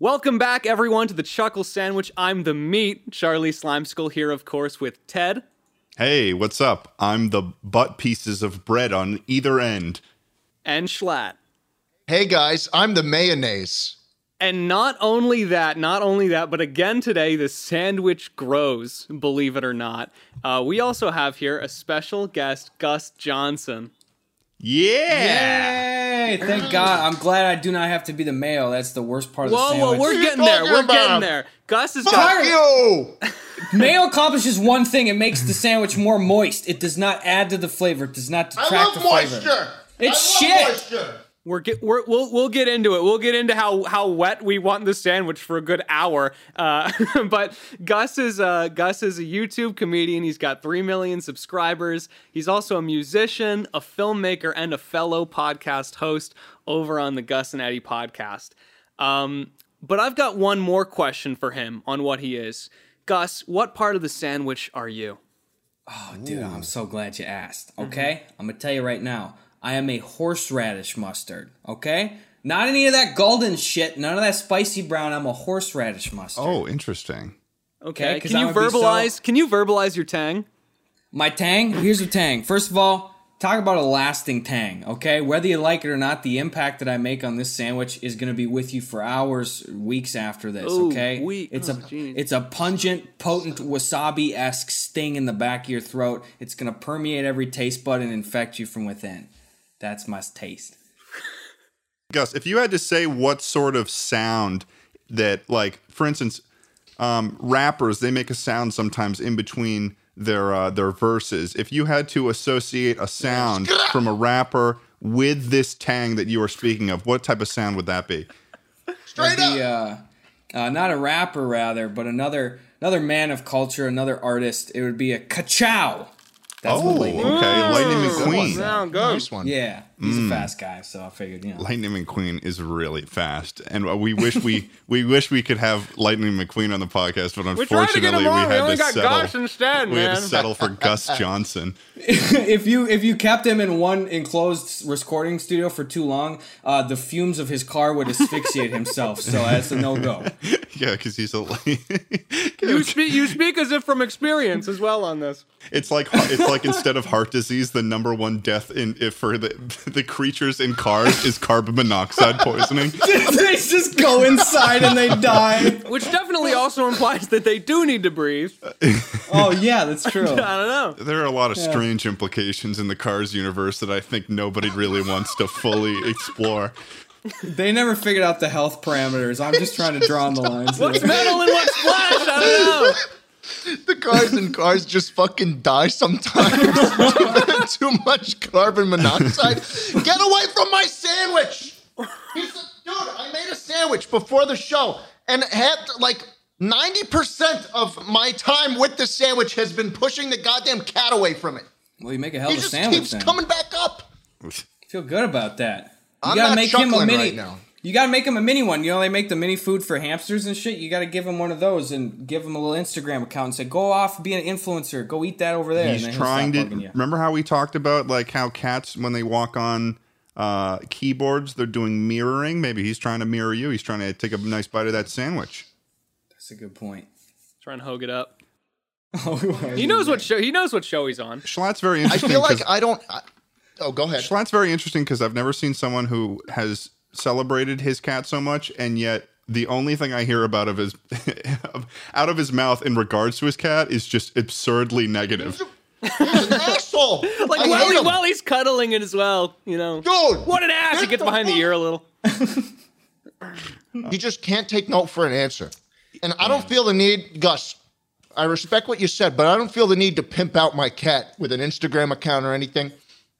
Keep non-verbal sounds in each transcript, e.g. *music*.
Welcome back, everyone, to the Chuckle Sandwich. I'm the meat, Charlie Slimecicle here, of course, with Ted Hey, what's up? I'm the butt pieces of bread on either end. and Schlatt. Hey guys, I'm the mayonnaise. And not only that, not only that, but again today, the sandwich grows, believe it or not. Uh, we also have here a special guest, Gus Johnson. Yeah. Yay! Thank God. I'm glad I do not have to be the male. That's the worst part of the Whoa, sandwich. whoa, we're getting there. We're about? getting there. Gus has got. Fuck you! *laughs* Male accomplishes one thing. It makes the sandwich more moist. It does not add to the flavor. It does not I detract love the flavor. moisture. It's I love shit. moisture. We're get, we're, we'll we'll get into it. We'll get into how how wet we want the sandwich for a good hour. Uh, *laughs* but Gus is uh, Gus is a YouTube comedian. He's got three million subscribers. He's also a musician, a filmmaker, and a fellow podcast host over on the Gus and Eddie podcast. Um, but I've got one more question for him on what he is. Gus, what part of the sandwich are you? Oh, dude, I'm so glad you asked. Okay? I'm going to tell you right now. I am a horseradish mustard. Okay? Not any of that golden shit. None of that spicy brown. I'm a horseradish mustard. Oh, interesting. Okay, can you I would be so- verbalize? Can you verbalize your tang? My tang? Here's the tang. First of all, talk about a lasting tang, okay? Whether you like it or not, the impact that I make on this sandwich is going to be with you for hours, weeks after this, Ooh, okay? week- It's oh, a jeez. it's a pungent, potent wasabi-esque sting in the back of your throat. It's going to permeate every taste bud and infect you from within. That's my taste. Gus, if you had to say what sort of sound that, like, for instance, um, rappers they make a sound sometimes in between their uh, their verses. If you had to associate a sound from a rapper with this tang that you are speaking of, what type of sound would that be? Straight Be, up. uh, uh, not a rapper, rather, but another another man of culture, another artist. It would be a kachow. That's oh, the okay, Lightning Good one. McQueen. Sound good. Nice one. Yeah, he's a fast guy, so I figured, you know. Lightning McQueen is really fast, and we wish we *laughs* we wish we could have Lightning McQueen on the podcast, but We tried to get unfortunately we on. Had only to settle. Instead, we had to settle for Gus *laughs* Johnson. if you if you kept him in one enclosed recording studio for too long, uh, the fumes of his car would asphyxiate *laughs* himself. So that's a no go. Yeah, because he's a. You speak. You speak as if from experience as well on this. it's like it's like instead of heart disease, the number one death in if for the the creatures in cars is carbon monoxide poisoning. *laughs* they just go inside and they die. Which definitely also implies that they do need to breathe. *laughs* Oh yeah, that's true. *laughs* I don't know. There are a lot of strange implications in the Cars universe that I think nobody really wants to fully explore. They never figured out the health parameters. I'm just trying to draw on the lines. What's metal and what's flash? I don't know. *laughs* The cars and cars just fucking die sometimes. *laughs* *laughs* Too much carbon monoxide. Get away from my sandwich! He said, dude, I made a sandwich before the show, and had like 90% of my time with the sandwich has been pushing the goddamn cat away from it. Well, you make a hell He of a just sandwich. keeps then. coming back up. Feel good about that. You I'm gotta not make him a chuckling mini. right now. You gotta make him a mini one. You know they make the mini food for hamsters and shit. You gotta give him one of those and give him a little Instagram account and say, "Go off, be an influencer. Go eat that over there." He's and trying to remember how we talked about like how cats when they walk on uh, keyboards they're doing mirroring. Maybe he's trying to mirror you. He's trying to take a nice bite of that sandwich. That's a good point. Trying to hug it up. *laughs* Oh, He knows what show. He knows what show he's on. Schlatt's very I feel like 'cause- I don't. I, oh, go ahead. Schlatt's very interesting because I've never seen someone who has celebrated his cat so much, and yet the only thing I hear about of his *laughs* out of his mouth in regards to his cat is just absurdly negative. He's an asshole. *laughs* Like I while, hate he, while he's cuddling it as well, you know. Dude, What an ass! He gets the behind the ear a little. *laughs* He just can't take no for an answer. And I don't feel the need, Gus. I respect what you said, but I don't feel the need to pimp out my cat with an Instagram account or anything.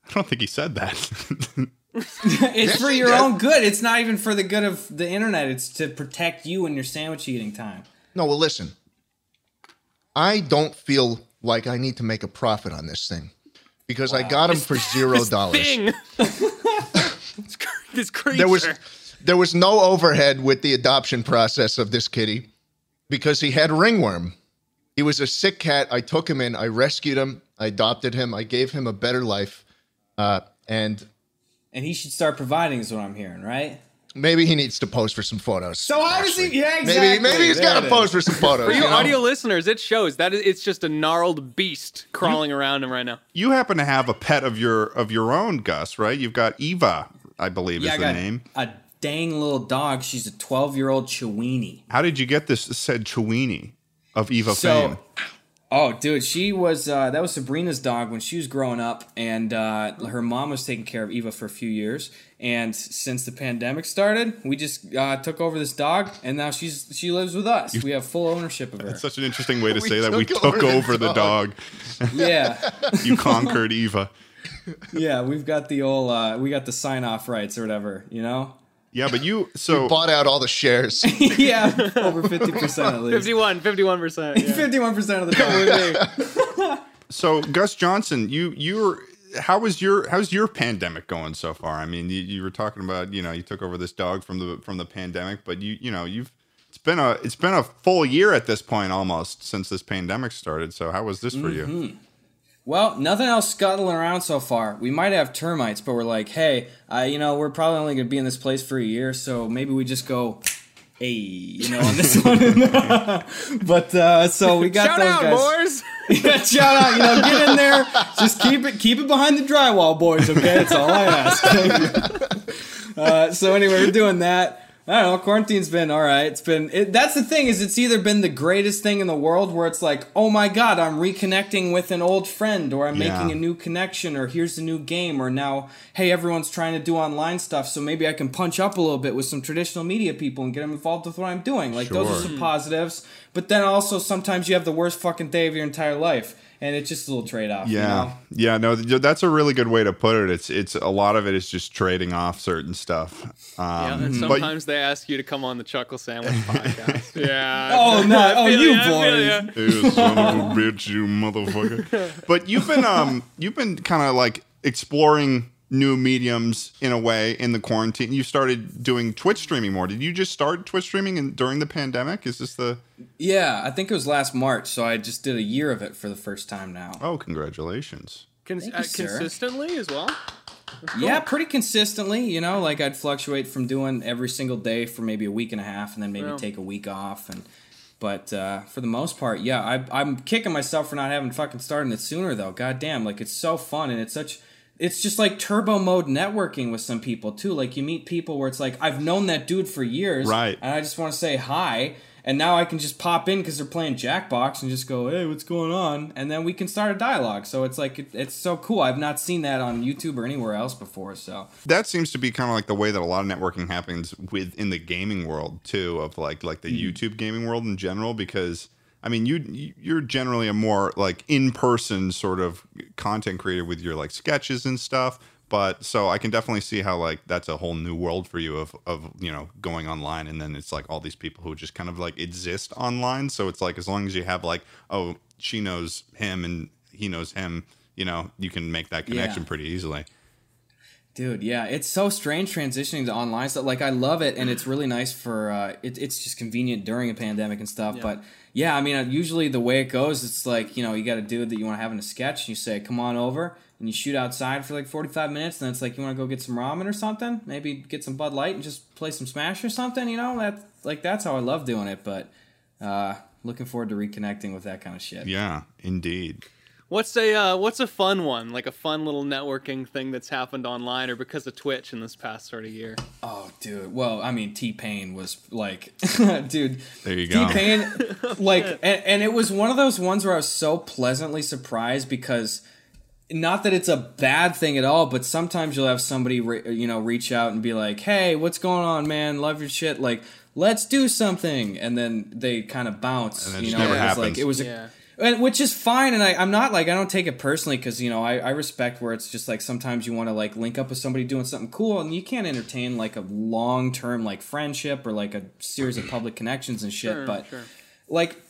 I don't think he said that. *laughs* it's for your did. own good. It's not even for the good of the internet. It's to protect you and your sandwich eating time. No, well, listen. I don't feel like I need to make a profit on this thing because I got him for *laughs* zero dollars. This *laughs* cr- this creature. There was there was no overhead with the adoption process of this kitty because he had ringworm. He was a sick cat. I took him in. I rescued him. I adopted him. I gave him a better life. Uh, and And he should start providing, is what I'm hearing, right? Maybe he needs to pose for some photos. So how does he? Yeah, exactly. Maybe maybe he's There got it to is. pose for some photos. For you you know? audio listeners, it shows that it's just a gnarled beast crawling around him right now. You happen to have a pet of your of your own, Gus, right? You've got Eva, I believe Yeah, I the got name. a dang little dog. She's a 12 year old Chiweenie. How did you get this said Chiweenie of Eva So, fame? Oh, dude, she was uh, that was Sabrina's dog when she was growing up, and uh, her mom was taking care of Eva for a few years. And since the pandemic started, we just uh, took over this dog, and now she's she lives with us. we have full ownership of her. It's such an interesting way to *laughs* say that. We took took over the over the dog. yeah, *laughs* You conquered Eva. *laughs* yeah, we've got the old uh, we got the sign off rights or whatever, you know. Yeah, but *laughs* you so bought out all the shares. *laughs* yeah, *laughs* over fifty percent at least. 51, 51%. Fifty-one percent of the time. so Gus Johnson, you you're how was your how's your pandemic going so far? I mean, you, you were talking about you know you took over this dog from the from the pandemic, but you you know you've it's been a it's been a full year at this point almost since this pandemic started. So how was this for you? Mm-hmm. Well, nothing else scuttling around so far. We might have termites, but we're like, hey, uh, you know, we're probably only going to be in this place for a year, so maybe we just go, hey, you know, on this *laughs* one. *laughs* but uh, so we got Shout those out, guys. boys! *laughs* yeah, shout out, you know, get in there, just keep it, keep it behind the drywall, boys. Okay, that's all I ask. uh, so anyway, we're doing that. I don't know. Quarantine's been all right. It's been. It, that's the thing is, it's either been the greatest thing in the world, where it's like, oh my god, I'm reconnecting with an old friend, or I'm Yeah. making a new connection, or here's a new game, or now, hey, everyone's trying to do online stuff, so maybe I can punch up a little bit with some traditional media people and get them involved with what I'm doing. Like those are some positives. But then also sometimes you have the worst fucking day of your entire life, and it's just a little trade off. Yeah, You know? yeah, no, that's a really good way to put it. It's it's a lot of it is just trading off certain stuff. Yeah, Um, and but sometimes they ask you to come on the Chuckle Sandwich podcast. *laughs* Yeah. Oh no! Oh, you ya, boys. ya. You son of a bitch, you motherfucker. *laughs* But you've been um you've been kind of like exploring new mediums in a way in the quarantine. You started doing Twitch streaming more. Did you just start Twitch streaming in, during the pandemic? Is this the Yeah, I think it was last March, so I just did a year of it for the first time now. Oh, congratulations. Cons- Thank uh, sir. consistently as well. Yeah, pretty consistently. You know, like I'd fluctuate from doing every single day for maybe a week and a half, and then maybe Yeah. take a week off. And but uh, for the most part, yeah, I, I'm kicking myself for not having fucking started it sooner though. God damn, like it's so fun and it's such. It's just like turbo mode networking with some people too. Like you meet people where it's like I've known that dude for years, Right. And I just want to say hi, and now I can just pop in because they're playing Jackbox and just go, "Hey, what's going on?" And then we can start a dialogue. So it's like it, it's so cool. I've not seen that on YouTube or anywhere else before. So That seems to be kind of like the way that a lot of networking happens within the gaming world too, of like like the mm-hmm. YouTube gaming world in general. Because I mean, you you're generally a more like in person sort of content creator with your like sketches and stuff. But so I can definitely see how like that's a whole new world for you of of you know going online and then it's like all these people who just kind of like exist online. So it's like as long as you have like oh she knows him and he knows him, you know you can make that connection Yeah. pretty easily. Dude, yeah, it's so strange transitioning to online stuff. Like, I love it, and it's really nice for uh, it, it's just convenient during a pandemic and stuff. But yeah, I mean, usually the way it goes, it's like you know, you got a dude that you want to have in a sketch, and you say, "Come on over," and you shoot outside for like forty five minutes, and it's like you want to go get some ramen or something, maybe get some Bud Light and just play some Smash or something. You know, that like that's how I love doing it. But uh, looking forward to reconnecting with that kind of shit. Yeah, indeed. What's a uh, what's a fun one? Like a fun little networking thing that's happened online or because of Twitch in this past sort of year. Oh, dude. Well, I mean, T Pain was like, *laughs* dude. There you go. T Pain, *laughs* like, and, and it was one of those ones where I was so pleasantly surprised because, not that it's a bad thing at all, but sometimes you'll have somebody, re- you know, reach out and be like, "Hey, what's going on, man? Love your shit. Like, let's do something," and then they kind of bounce. And then it you just know, never it was happens. like it was a Yeah. And, which is fine and I, i'm not like i don't take it personally because you know I, I respect where it's just like sometimes you want to like link up with somebody doing something cool and you can't entertain like a long-term like friendship or like a series of public connections and shit Sure, but sure. like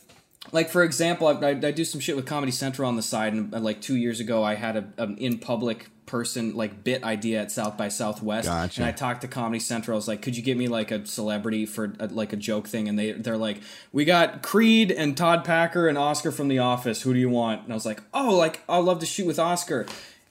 like for example I, I, I do some shit with comedy central on the side and uh, like two years ago i had a, an in public person like bit idea at south by southwest. Gotcha. and i talked to comedy central. I was like could you get me like a celebrity for a, like a joke thing? And they they're like we got creed and todd packer and oscar from the office. Who do you want? And i was like oh like i'd love to shoot with oscar.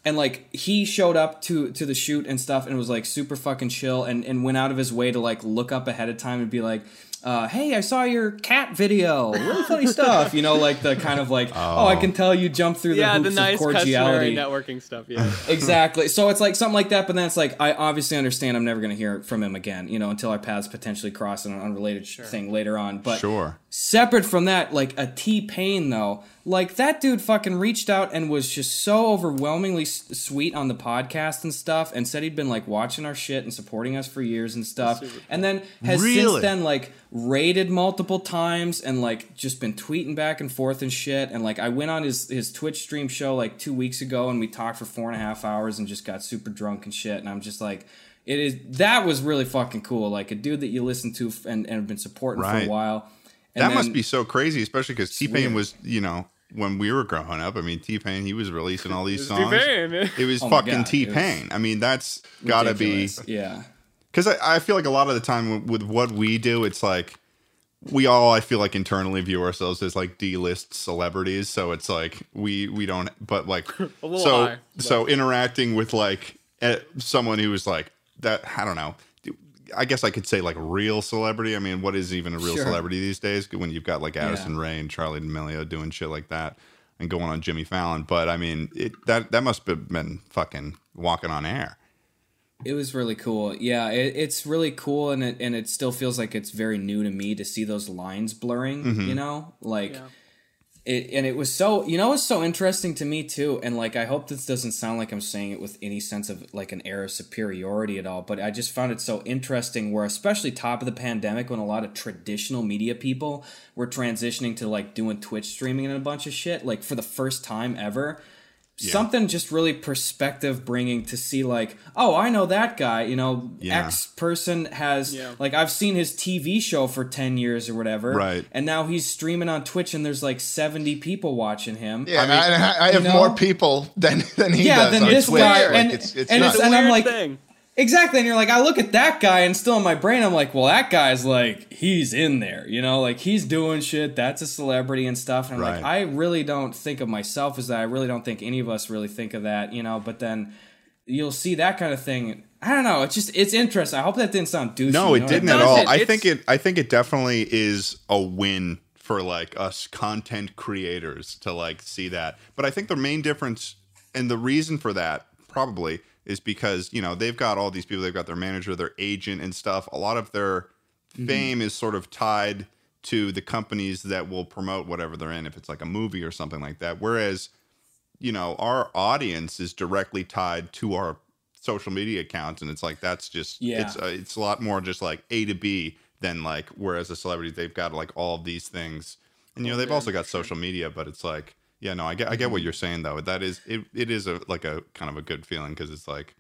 And like he showed up to to the shoot and stuff and was like super fucking chill and and went out of his way to like look up ahead of time and be like uh, hey, I saw your cat video. Really funny stuff. You know, like the kind of like, oh, I can tell you jump through the yeah, hoops the nice of customary cordiality. networking stuff. Yeah. *laughs* exactly. So it's like something like that, but then it's like I obviously understand I'm never going to hear from him again. You know, until our paths potentially cross in an unrelated sh thing later on. But Sure. Separate from that, like a T Pain though, like that dude fucking reached out and was just so overwhelmingly s- sweet on the podcast and stuff, and said he'd been like watching our shit and supporting us for years and stuff, and then has Really? since then like rated multiple times and like just been tweeting back and forth and shit. And like I went on his his Twitch stream show like two weeks ago and we talked for four and a half hours and just got super drunk and shit. And I'm just like. It is that was really fucking cool. Like a dude that you listen to and, and have been supporting for a while. And that then- must be so crazy, especially because T Pain was, you know, when we were growing up. I mean, T Pain, he was releasing all these songs. T-Pain. It was Oh fucking T Pain. I mean, that's gotta be. Yeah. because I, I feel like a lot of the time with, with what we do, it's like we all I feel like internally view ourselves as like D list celebrities. So it's like we we don't, but like *laughs* little so high, so interacting with like someone who is like that. I don't know. I guess I could say like real celebrity. I mean, what is even a real Sure. celebrity these days? When you've got like Addison Rae and Charli D'Amelio doing shit like that and going on Jimmy Fallon. But I mean, it that that must have been fucking walking on air. It was really cool. Yeah, it, it's really cool, and it and it still feels like it's very new to me to see those lines blurring. Mm-hmm. You know, like Yeah. It, and it was so. You know, it's so interesting to me too. And like, I hope this doesn't sound like I'm saying it with any sense of like an air of superiority at all. But I just found it so interesting. Where especially top of the pandemic, when a lot of traditional media people were transitioning to like doing Twitch streaming and a bunch of shit, like for the first time ever something just really perspective bringing to see like oh i know that guy you know Yeah. x person has Yeah. like i've seen his tv show for 10 years or whatever Right. and now he's streaming on twitch and there's like 70 people watching him Yeah, I, I, I have you know? more people than than he Yeah, does. than on this Twitch. guy, Like, and- it's, it's and it's- and I'm like- thing. Exactly and you're like i look at that guy and still in my brain i'm like well that guy's like he's in there you know like he's doing shit that's a celebrity and stuff and i'm like i really don't think of myself as that i really don't think any of us really think of that you know but then you'll see that kind of thing i don't know it's just it's interesting i hope that didn't sound douchey No, you it know? didn't at doesn't. all. I It's- think it. I think it definitely is a win for like us content creators to like see that. But I think the main difference and the reason for that probably is because you know they've got all these people. They've got their manager, their agent, and stuff. A lot of their fame is sort of tied to the companies that will promote whatever they're in. If it's like a movie or something like that. Whereas you know our audience is directly tied to our social media accounts and it's like that's just Yeah. it's uh, it's a lot more just like a to b than like whereas a celebrity they've got like all of these things and you know they've also got social media but it's like yeah no i get i get what Mm-hmm. you're saying though that is it, it is a like a kind of a good feeling because it's like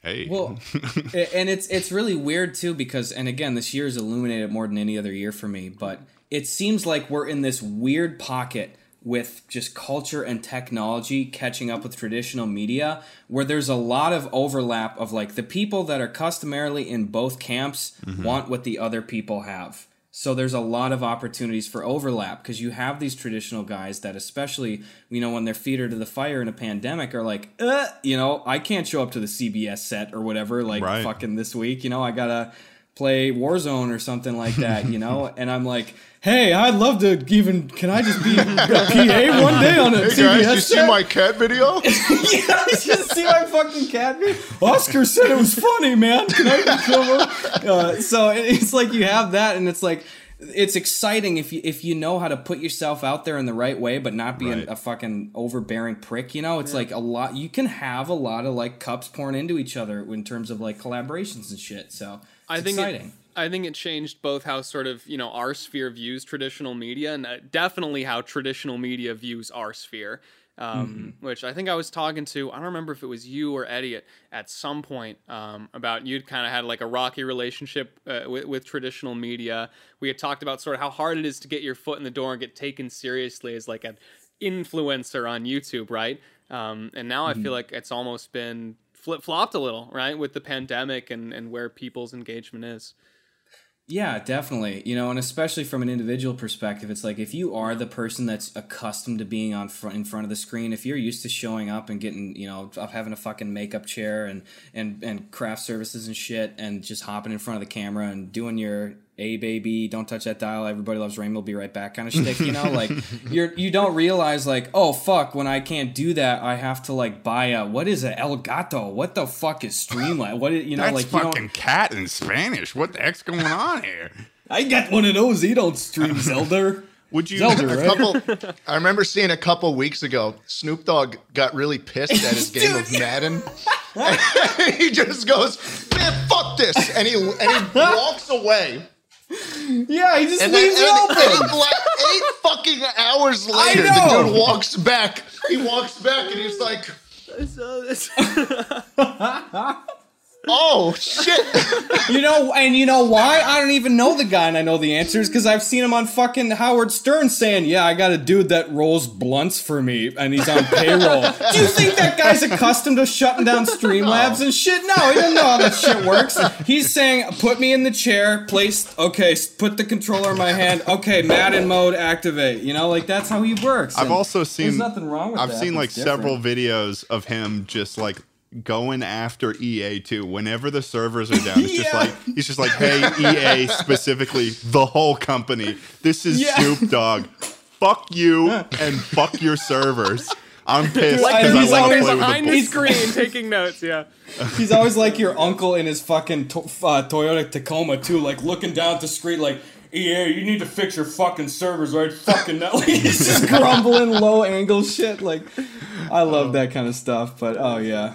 hey Well, *laughs* and it's it's really weird too because and again this year is illuminated more than any other year for me, but it seems like we're in this weird pocket with just culture and technology catching up with traditional media where there's a lot of overlap of like the people that are customarily in both camps want what the other people have. So there's a lot of opportunities for overlap because you have these traditional guys that, especially you know, when their feet are to the fire in a pandemic, are like, uh, you know, I can't show up to the CBS set or whatever, like Right. fucking this week. You know, I gotta play Warzone or something like that. You know, *laughs* and I'm like, hey, I'd love to even. Can I just be a PA one day on a Hey CBS guys, you set? see my cat video? *laughs* yeah, just see my fucking cat. video? Oscar said it was funny, man. Can I just show him? Uh, so it's like you have that, and it's like it's exciting if you if you know how to put yourself out there in the right way, but not be Right. a, a fucking overbearing prick. You know, it's like a lot. You can have a lot of like cups pouring into each other in terms of like collaborations and shit. So it's I think exciting. It, I think it changed both how sort of you know our sphere views traditional media, and uh, definitely how traditional media views our sphere. Um, Which I think I was talking to. I don't remember if it was you or Eddie at, at some point um, about you'd kind of had like a rocky relationship uh, with, with traditional media. We had talked about sort of how hard it is to get your foot in the door and get taken seriously as like an influencer on YouTube, right? Um, and now I feel like it's almost been flip flopped a little, right, with the pandemic and and where people's engagement is. Yeah, definitely. You know, and especially from an individual perspective, it's like if you are the person that's accustomed to being on front in front of the screen, if you're used to showing up and getting, you know, of having a fucking makeup chair and and and craft services and shit, and just hopping in front of the camera and doing your "Hey baby, don't touch that dial. Everybody loves Rainbow. Be right back" kind of shtick, you know, *laughs* like you're you don't realize like, oh fuck, when I can't do that, I have to like buy a what is it, Elgato? What the fuck is Streamline? What is, you know, That's like you fucking cat in Spanish. What the heck's going on here? *laughs* I got one of those. He don't stream *laughs* Zelda. Would you? Zelda, A right? couple. I remember seeing a couple weeks ago. Snoop Dogg got really pissed at his game of Madden. he just goes, "Man, fuck this," and he and he walks away. *laughs* Yeah, he just And then leaves and, it open. and like eight fucking hours later, the dude walks back. He walks back and he's like, *laughs* *laughs* "Oh shit!" You know, and you know why? I don't even know the guy, and I know the answers because I've seen him on fucking Howard Stern saying, "Yeah, I got a dude that rolls blunts for me, and he's on payroll." Do you think that guy's accustomed to shutting down Streamlabs and shit? No, he doesn't know how that shit works. He's saying, "Put me in the chair, place, okay, put the controller in my hand, okay, Madden mode activate." You know, like that's how he works. I've and also seen. There's nothing wrong with I've that. seen like different. several videos of him just like going after EA too. Whenever the servers are down, it's just like he's just like, "Hey EA, specifically the whole company. This is Yeah. Snoop Dogg. Fuck you and fuck your servers. I'm pissed Like, because I he's want to always play with behind the the screen taking notes. Yeah. *laughs* He's always like your uncle in his fucking to- uh, Toyota Tacoma too, like looking down at the street, like, "Yeah, you need to fix your fucking servers right fucking now." Like, *laughs* he's just grumbling, low angle shit. Like, I love that kind of stuff. But oh yeah,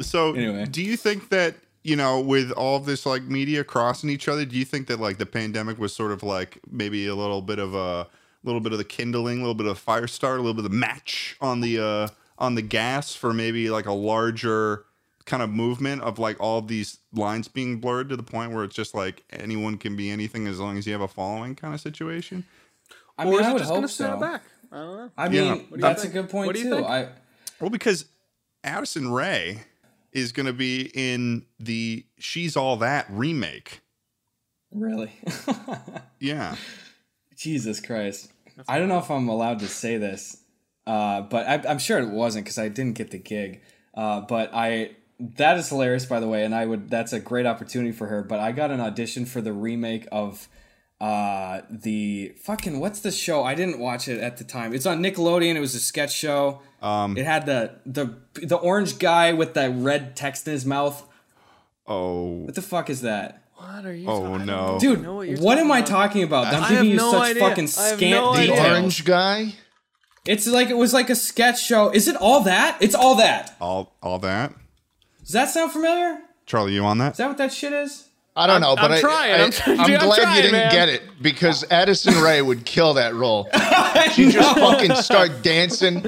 So, Anyway. do you think that you know, with all of this like media crossing each other, do you think that like the pandemic was sort of like maybe a little bit of a little bit of the kindling, a little bit of fire start, a little bit of the match on the uh on the gas for maybe like a larger kind of movement of like all of these lines being blurred to the point where it's just like anyone can be anything as long as you have a following kind of situation? I Or mean, is I it would just hope going to snap so. back? I don't know. I Yeah. mean, What do that's a good point What do you too. think? I Well, because Addison Rae is going to be in the She's All That remake. really, *laughs* Yeah. Jesus Christ, I don't know if I'm allowed to say this, uh, but I, I'm sure it wasn't because I didn't get the gig. Uh, but I that is hilarious, by the way, and I would that's a great opportunity for her. But I got an audition for the remake of uh the fucking what's the show? I didn't watch it at the time. It's on Nickelodeon. It was a sketch show. Um, it had the the the orange guy with that red text in his mouth. Oh. What the fuck is that? What are you? Oh, talking no. about? Dude, what, what you're am I talking talking about? I'm I giving have you no such idea. fucking I scant no The orange guy. It's like it was like a sketch show. Is it all that? It's all that. All all that? Does that sound familiar? Charlie, you on that? Is that what that shit is? I don't know, but I'm I, trying. I, I'm trying. am Dude, I'm glad trying, you didn't man. get it because Addison Rae would kill that role. *laughs* She just fucking start dancing.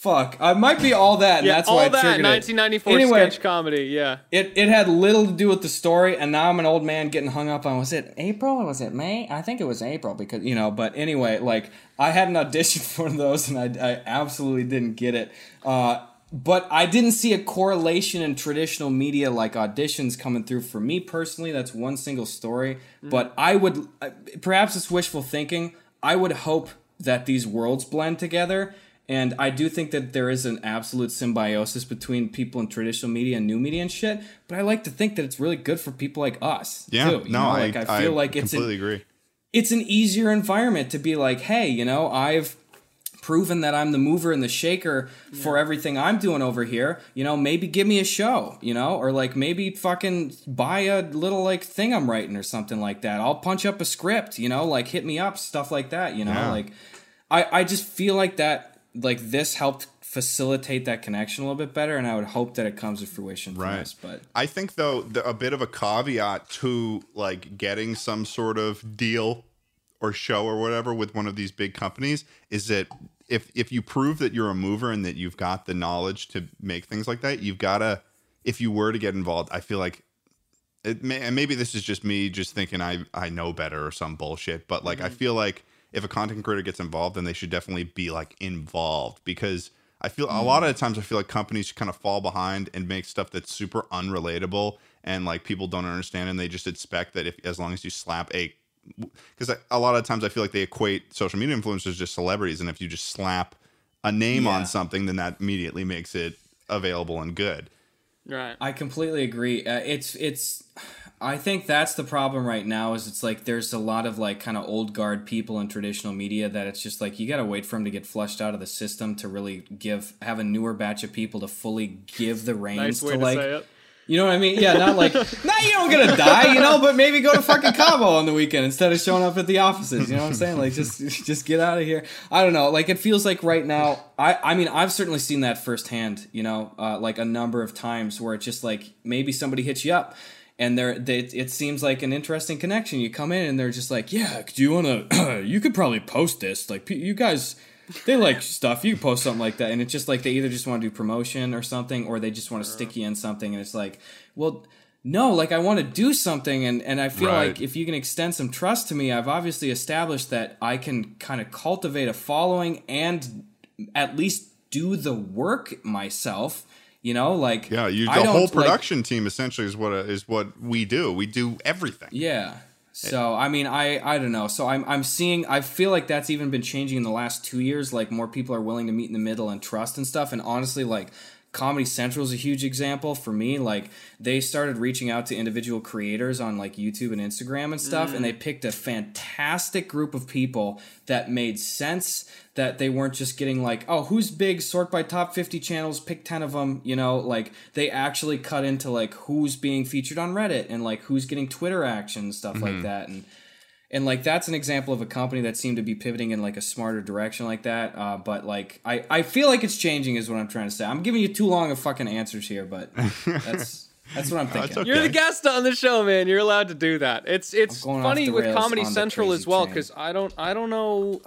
Fuck. I might be all that, and Yeah, that's all why I that triggered 1994 it. Anyway, sketch comedy. Yeah. it, it had little to do with the story, and now I'm an old man getting hung up on was it April or was it May? I think it was April because you know. But anyway, like I had an audition *laughs* for one of those, and I, I absolutely didn't get it. Uh, but I didn't see a correlation in traditional media like auditions coming through for me personally. That's one single story. But I would uh, perhaps it's wishful thinking. I would hope that these worlds blend together. And I do think that there is an absolute symbiosis between people in traditional media and new media and shit. But I like to think that it's really good for people like us. Yeah. too, you no, know? I, like I feel like it's completely an, agree. it's an easier environment to be like, hey, you know, I've proven that I'm the mover and the shaker for everything I'm doing over here. You know, maybe give me a show, you know, or like maybe fucking buy a little like thing I'm writing or something like that. I'll punch up a script, you know, like hit me up, stuff like that, you know, Yeah. like I I just feel like that like this helped facilitate that connection a little bit better and I would hope that it comes to fruition for Right. us, but I think though the, a bit of a caveat to like getting some sort of deal or show or whatever with one of these big companies is that if if you prove that you're a mover and that you've got the knowledge to make things like that, you've got to if you were to get involved, I feel like it may, and maybe this is just me just thinking I I know better or some bullshit, but like I mm-hmm. feel like if a content creator gets involved, then they should definitely be like involved because I feel a lot mm. of the times I feel like companies kind of fall behind and make stuff that's super unrelatable and like people don't understand and they just expect that if as long as you slap a because a lot of times I feel like they equate social media influencers just celebrities, and if you just slap a name Yeah. on something, then that immediately makes it available and good. Right. I completely agree. Uh, it's it's. I think that's the problem right now. Is it's like there's a lot of like kind of old guard people in traditional media that it's just like you got to wait for them to get flushed out of the system to really give have a newer batch of people to fully give the reins Nice way to to like say it. You know what I mean? Yeah, not like *laughs* not you don't gonna die, you know, but maybe go to fucking Cabo on the weekend instead of showing up at the offices. You know what I'm saying? Like just *laughs* just get out of here. I don't know. Like it feels like right now. I I mean I've certainly seen that firsthand. You know, uh, like a number of times where it's just like maybe somebody hits you up. And there, they, it seems like an interesting connection. You come in and they're just like, "Yeah, do you want *clears throat* to? you could probably post this. Like, you guys, they like stuff. You post something like that, and it's just like they either just want to do promotion or something, or they just want to stick you in something, and it's like, well, no, like I want to do something, and and I feel Right. like if you can extend some trust to me, I've obviously established that I can kind of cultivate a following and at least do the work myself. You know, like Yeah, you, the whole like- production team essentially is what is what we do. We do everything. Yeah. So I mean, I I don't know. So I'm I'm seeing. I feel like that's even been changing in the last two years. Like more people are willing to meet in the middle and trust and stuff. And honestly, like Comedy Central is a huge example for me. Like they started reaching out to individual creators on like YouTube and Instagram and stuff, and they mm. picked a fantastic group of people that made sense. That they weren't just getting like, oh, who's big? Sort by top fifty channels, pick ten of them. You know, like they actually cut into like who's being featured on Reddit and like who's getting Twitter action and stuff like mm-hmm. that. And and like that's an example of a company that seemed to be pivoting in like a smarter direction like that. Uh, but like I I feel like it's changing is what I'm trying to say. I'm giving you too long of fucking answers here, but *laughs* that's that's what I'm thinking. okay. You're the guest on the show, man. You're allowed to do that. It's it's I'm going off funny with Comedy Central as well because I don't I don't know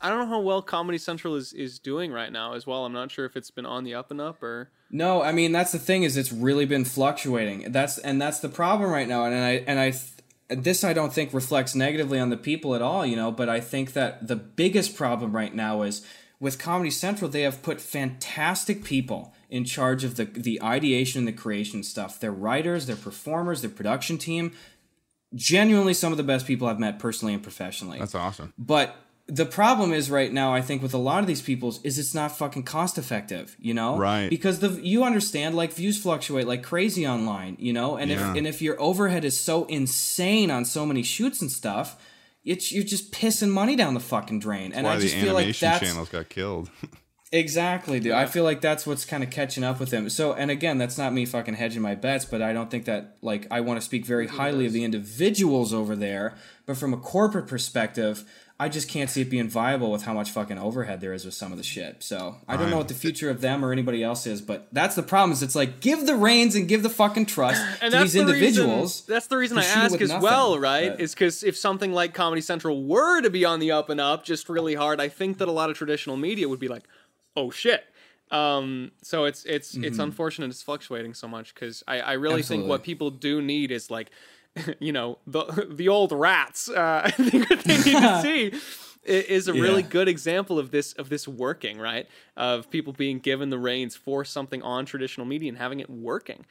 I don't know how well Comedy Central is is doing right now as well. I'm not sure if it's been on the up and up or No, I mean that's the thing is it's really been fluctuating. That's and that's the problem right now. And, I and I th- this I don't think reflects negatively on the people at all, you know. But I think that the biggest problem right now is with Comedy Central. They have put fantastic people in charge of the the ideation and the creation stuff. Their writers, their performers, their production team. Genuinely, some of the best people I've met personally and professionally. That's awesome. But the problem is right now, I think with a lot of these people's is it's not fucking cost effective, you know? Right. Because the you understand like views fluctuate like crazy online, you know? And Yeah. if and if your overhead is so insane on so many shoots and stuff, it's you're just pissing money down the fucking drain. and Why I the just feel like animation channels got killed. *laughs* Exactly, dude. I feel like that's what's kind of catching up with them So, and again, that's not me fucking hedging my bets, but I don't think that like I want to speak very highly of the individuals over there. But from a corporate perspective, I just can't see it being viable with how much fucking overhead there is with some of the shit. So I don't know what the future of them or anybody else is, but that's the problem. Is it's like give the reins and give the fucking trust *clears throat* and to these the individuals. Reason, that's the reason I ask as nothing, well, right? but- Is because if something like Comedy Central were to be on the up and up, just really hard, I think that a lot of traditional media would be like, "Oh shit." Um, so it's it's it's unfortunate it's fluctuating so much because I, I really think what people do need is like, *laughs* you know, the *laughs* the old rats. Uh, *laughs* I think what they need to see is a really Yeah. good example of this of this working right of people being given the reins for something on traditional media and having it working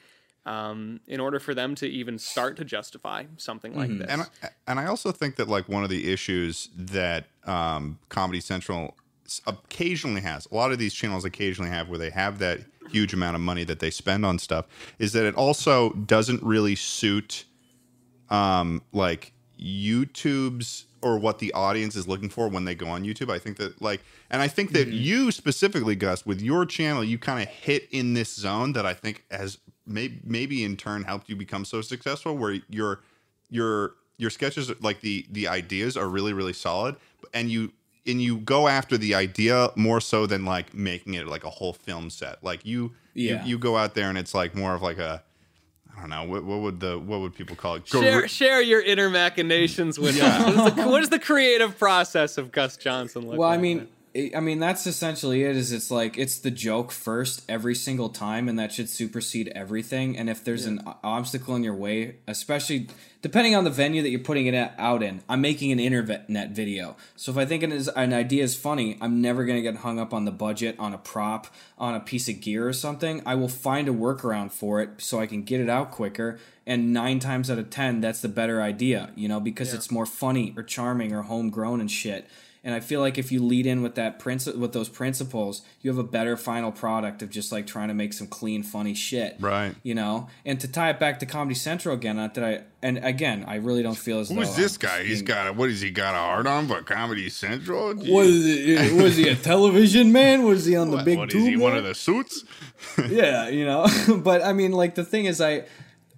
um, in order for them to even start to justify something like this. and I, and I also think that like one of the issues that um, Comedy Central occasionally has, a lot of these channels occasionally have, where they have that huge amount of money that they spend on stuff, is that it also doesn't really suit um, like YouTube's or what the audience is looking for when they go on YouTube. I think that like, and I think that you specifically, Gus, with your channel, you kind of hit in this zone that I think has maybe maybe in turn helped you become so successful, where your your your sketches like the the ideas are really really solid, and you and you go after the idea more so than like making it like a whole film set. Like you Yeah. you, you go out there and it's like more of like a I don't know what, what would the what would people call it? Gor- Share, share your inner machinations with us. What is, the, what is the creative process of Gus Johnson look Well, I mean, I mean, that's essentially it. Is it's like it's the joke first every single time, and that should supersede everything. And if there's an obstacle in your way, especially depending on the venue that you're putting it out in, I'm making an internet video. So if I think it is an idea is funny, I'm never gonna get hung up on the budget, on a prop, on a piece of gear or something. I will find a workaround for it so I can get it out quicker. And nine times out of ten, that's the better idea, you know, because it's more funny or charming or homegrown and shit. And I feel like if you lead in with that princi- with those principles, you have a better final product of just like trying to make some clean, funny shit. Right. You know, and to tie it back to Comedy Central again, not that I and again, I really don't feel as though Who's this I'm guy? He's got a what? Has he got a hard on for Comedy Central? What is it? Eh, Was he a *laughs* television man? Was he on the What- big what, tube? is he one of the suits? *laughs* yeah, you know. *laughs* but I mean, like the thing is, I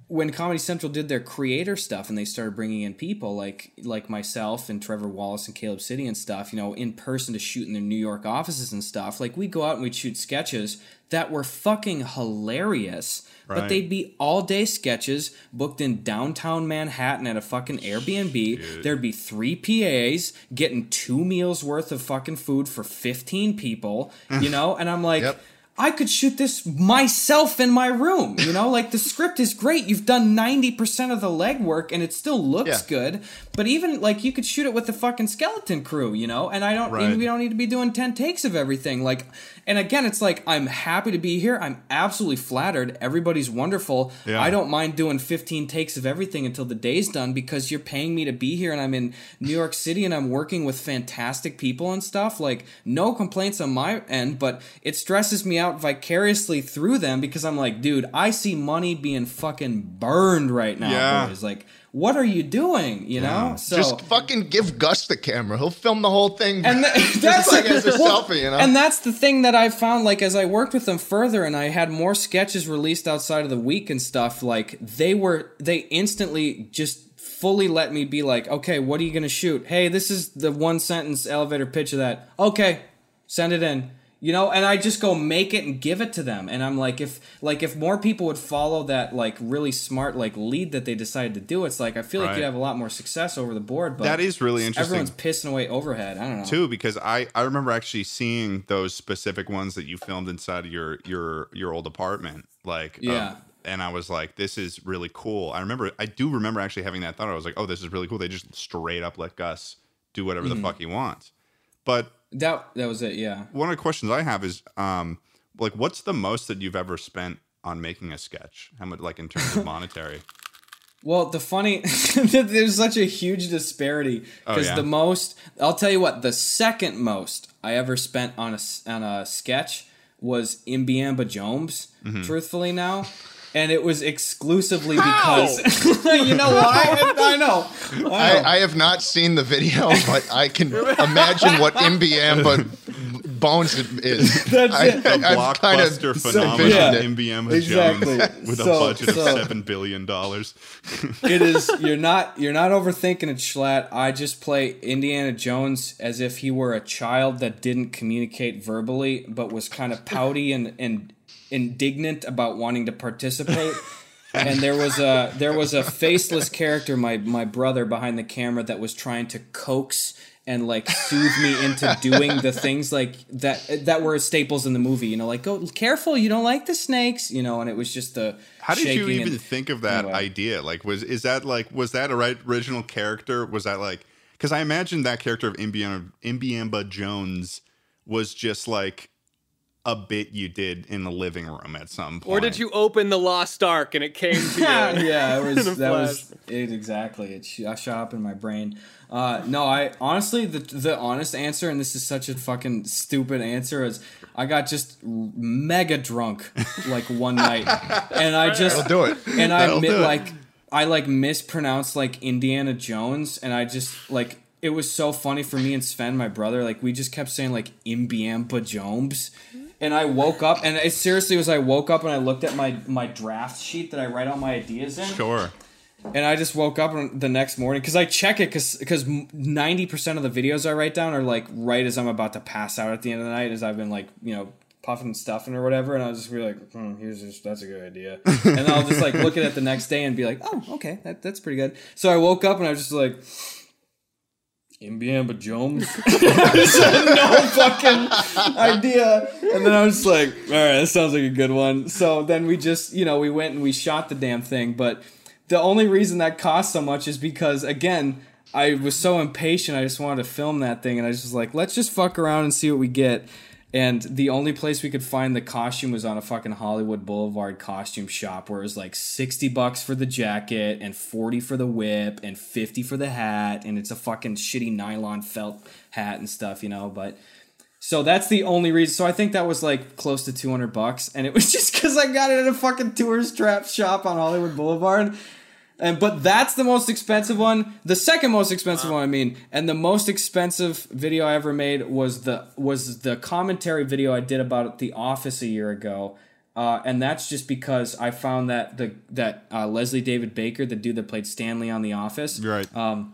when Comedy Central did their creator stuff and they started bringing in people like like myself and Trevor Wallace and Caleb City and stuff, you know, in person to shoot in their New York offices and stuff. Like we go out and we'd shoot sketches that were fucking hilarious. But they'd be all day sketches booked in downtown Manhattan at a fucking Airbnb. There'd be three PAs getting two meals worth of fucking food for 15 people, you *laughs* know? And I'm like, Yep. I could shoot this myself in my room. You know, like the script is great. You've done 90% of the legwork and it still looks Yeah. good. But even like you could shoot it with the fucking skeleton crew, you know? And I don't Right. we don't need to be doing 10 takes of everything. Like and again, it's like I'm happy to be here. I'm absolutely flattered. Everybody's wonderful. Yeah. I don't mind doing 15 takes of everything until the day's done because you're paying me to be here and I'm in New York City and I'm working with fantastic people and stuff. Like, no complaints on my end, but it stresses me out vicariously through them because I'm like, dude, I see money being fucking burned right now, Yeah. boys. Like, what are you doing? You know? So Just fucking give Gus the camera. He'll film the whole thing. and *laughs* th- just that's like as a *laughs* well, selfie, you know. And that's the thing that I found, like as I worked with them further, and I had more sketches released outside of the week and stuff. Like they were, they instantly just fully let me be like, okay, what are you gonna shoot? Hey, this is the one sentence elevator pitch of that. Okay, send it in. You know, and I just go make it and give it to them. And I'm like, if like if more people would follow that like really smart like lead that they decided to do, it's like I feel like you'd have a lot more success over the board. But That is really interesting. Everyone's pissing away overhead. I don't know. too because I I remember actually seeing those specific ones that you filmed inside of your your your old apartment like um, Yeah. and I was like this is really cool. I remember I do remember actually having that thought. I was like, "Oh, this is really cool." They just straight up let Gus do whatever Mm-hmm. the fuck he wants. But That that was it. Yeah. one of the questions I have is um like what's the most that you've ever spent on making a sketch? How much like in terms of monetary? *laughs* Well, the funny *laughs* there's such a huge disparity because Oh, yeah? the most I'll tell you what the second most I ever spent on a on a sketch was Imbiamba Jones. Mm-hmm. Truthfully, now. And it was exclusively because *laughs* you know why I know. I know. I, I have not seen the video, but I can imagine what Imbiamba Bones is. That's I, it. The I've kind of blockbuster so- phenomenon yeah. MBM Exactly. Jones with a So- budget of seven billion dollars. *laughs* it is you're not you're not overthinking it schlatt i just play indiana jones as if he were a child that didn't communicate verbally but was kind of pouty and and indignant about wanting to participate *laughs* and there was a there was a faceless character my my brother behind the camera that was trying to coax and like soothe me into doing the things like that that were staples in the movie you know like go careful you don't like the snakes you know and it was just the How did you even and- think of that Anyway. idea? Like, was is that like was that a right original character? Was that like because I imagine that character of Imbiamba, Imbiamba Jones was just like a bit you did in the living room at some point. Or did you open the Lost Ark and it came to *laughs* you? yeah, it *laughs* was In a that was flash. it exactly. It sh- I shot up in my brain. Uh, no, I honestly the the honest answer, and this is such a fucking stupid answer, is I got just mega drunk like one night, *laughs* and I just do it. and I That'll mi- like I like mispronounced like Indiana Jones, and I just like it was so funny for me and Sven, my brother. Like we just kept saying like Imbiamba Jones. And I woke up, and it seriously was. I woke up and I looked at my my draft sheet that I write all my ideas in, Sure. and I just woke up the next morning because I check it because because ninety percent of the videos I write down are like right as I'm about to pass out at the end of the night, as I've been like you know puffing and stuffing or whatever, and I'll just be like, hmm, here's just that's a good idea, *laughs* and I'll just like look at it the next day and be like, oh okay, that, that's pretty good. So I woke up and I was just like. Imbiamba Jones. *laughs* *laughs* I just had no fucking idea. And then I was like, all right, that sounds like a good one. So then we just, you know, we went and we shot the damn thing. But the only reason that cost so much is because, again, I was so impatient. I just wanted to film that thing. And I was just like, let's just fuck around and see what we get. And the only place we could find the costume was on a fucking Hollywood Boulevard costume shop where it was like 60 bucks for the jacket and 40 for the whip and 50 for the hat. And it's a fucking shitty nylon felt hat and stuff, you know. But so that's the only reason. So I think that was like close to 200 bucks. And it was *laughs* just because I got it at a fucking tourist trap shop on Hollywood Boulevard. And but that's the most expensive one. The second most expensive one, I mean, and the most expensive video I ever made was the was the commentary video I did about The Office a year ago. Uh, and that's just because I found that the that uh, Leslie David Baker, the dude that played Stanley on The Office, Right. um,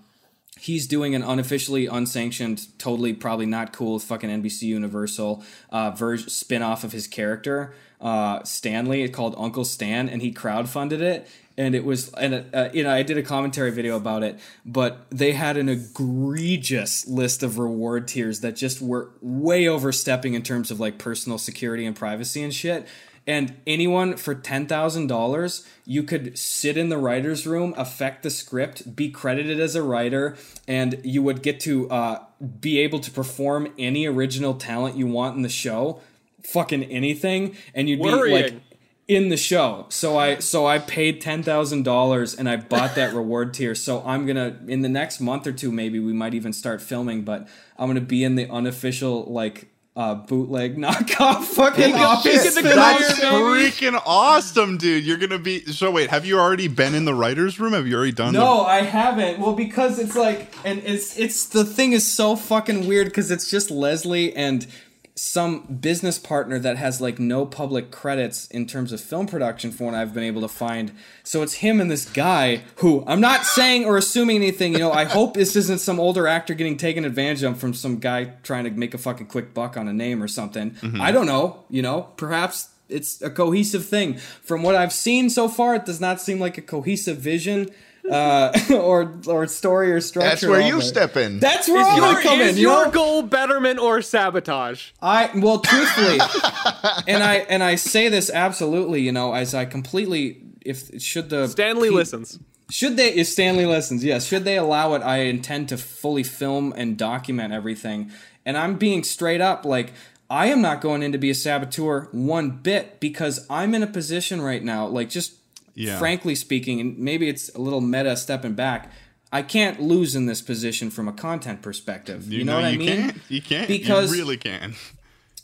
he's doing an unofficially unsanctioned, totally probably not cool fucking NBC Universal uh, version spin off of his character uh, Stanley called Uncle Stan, and he crowdfunded it. And it was, and uh, you know, I did a commentary video about it, but they had an egregious list of reward tiers that just were way overstepping in terms of like personal security and privacy and shit. And anyone for ten thousand dollars, you could sit in the writers' room, affect the script, be credited as a writer, and you would get to uh, be able to perform any original talent you want in the show, fucking anything, and you'd be like Worrying. In the show. So I so I paid ten thousand dollars and I bought that *laughs* reward tier. So I'm gonna in the next month or two maybe we might even start filming, but I'm gonna be in the unofficial like uh bootleg *laughs* knockoff fucking Holy office. shit. spin-off That's Fire, freaking awesome, dude. You're gonna be so wait, have you already been in the writers' room? Have you already done No, I haven't. Well, because it's like, and it's it's the thing is so fucking weird because it's just Leslie and some business partner that has like no public credits in terms of film production for what I've been able to find. So it's him and this guy who I'm not saying or assuming anything. You know, I hope this isn't some older actor getting taken advantage of from some guy trying to make a fucking quick buck on a name or something. Mm-hmm. I don't know. You know, perhaps it's a cohesive thing. From what I've seen so far, it does not seem like a cohesive vision uh, *laughs* or or story or structure. That's where you that. step in. That's where Is I'm your, gonna come is in. You your goal betterment or sabotage? I well, truthfully, *laughs* and I and I say this absolutely. You know, as I completely if should the Stanley pe- listens. Should they, if Stanley listens, yes, should they allow it, I intend to fully film and document everything. And I'm being straight up like, I am not going in to be a saboteur one bit because I'm in a position right now, like, just Yeah. frankly speaking, and maybe it's a little meta stepping back. I can't lose in this position from a content perspective. You, know, what you I mean? Can't. You can't. Because you really can.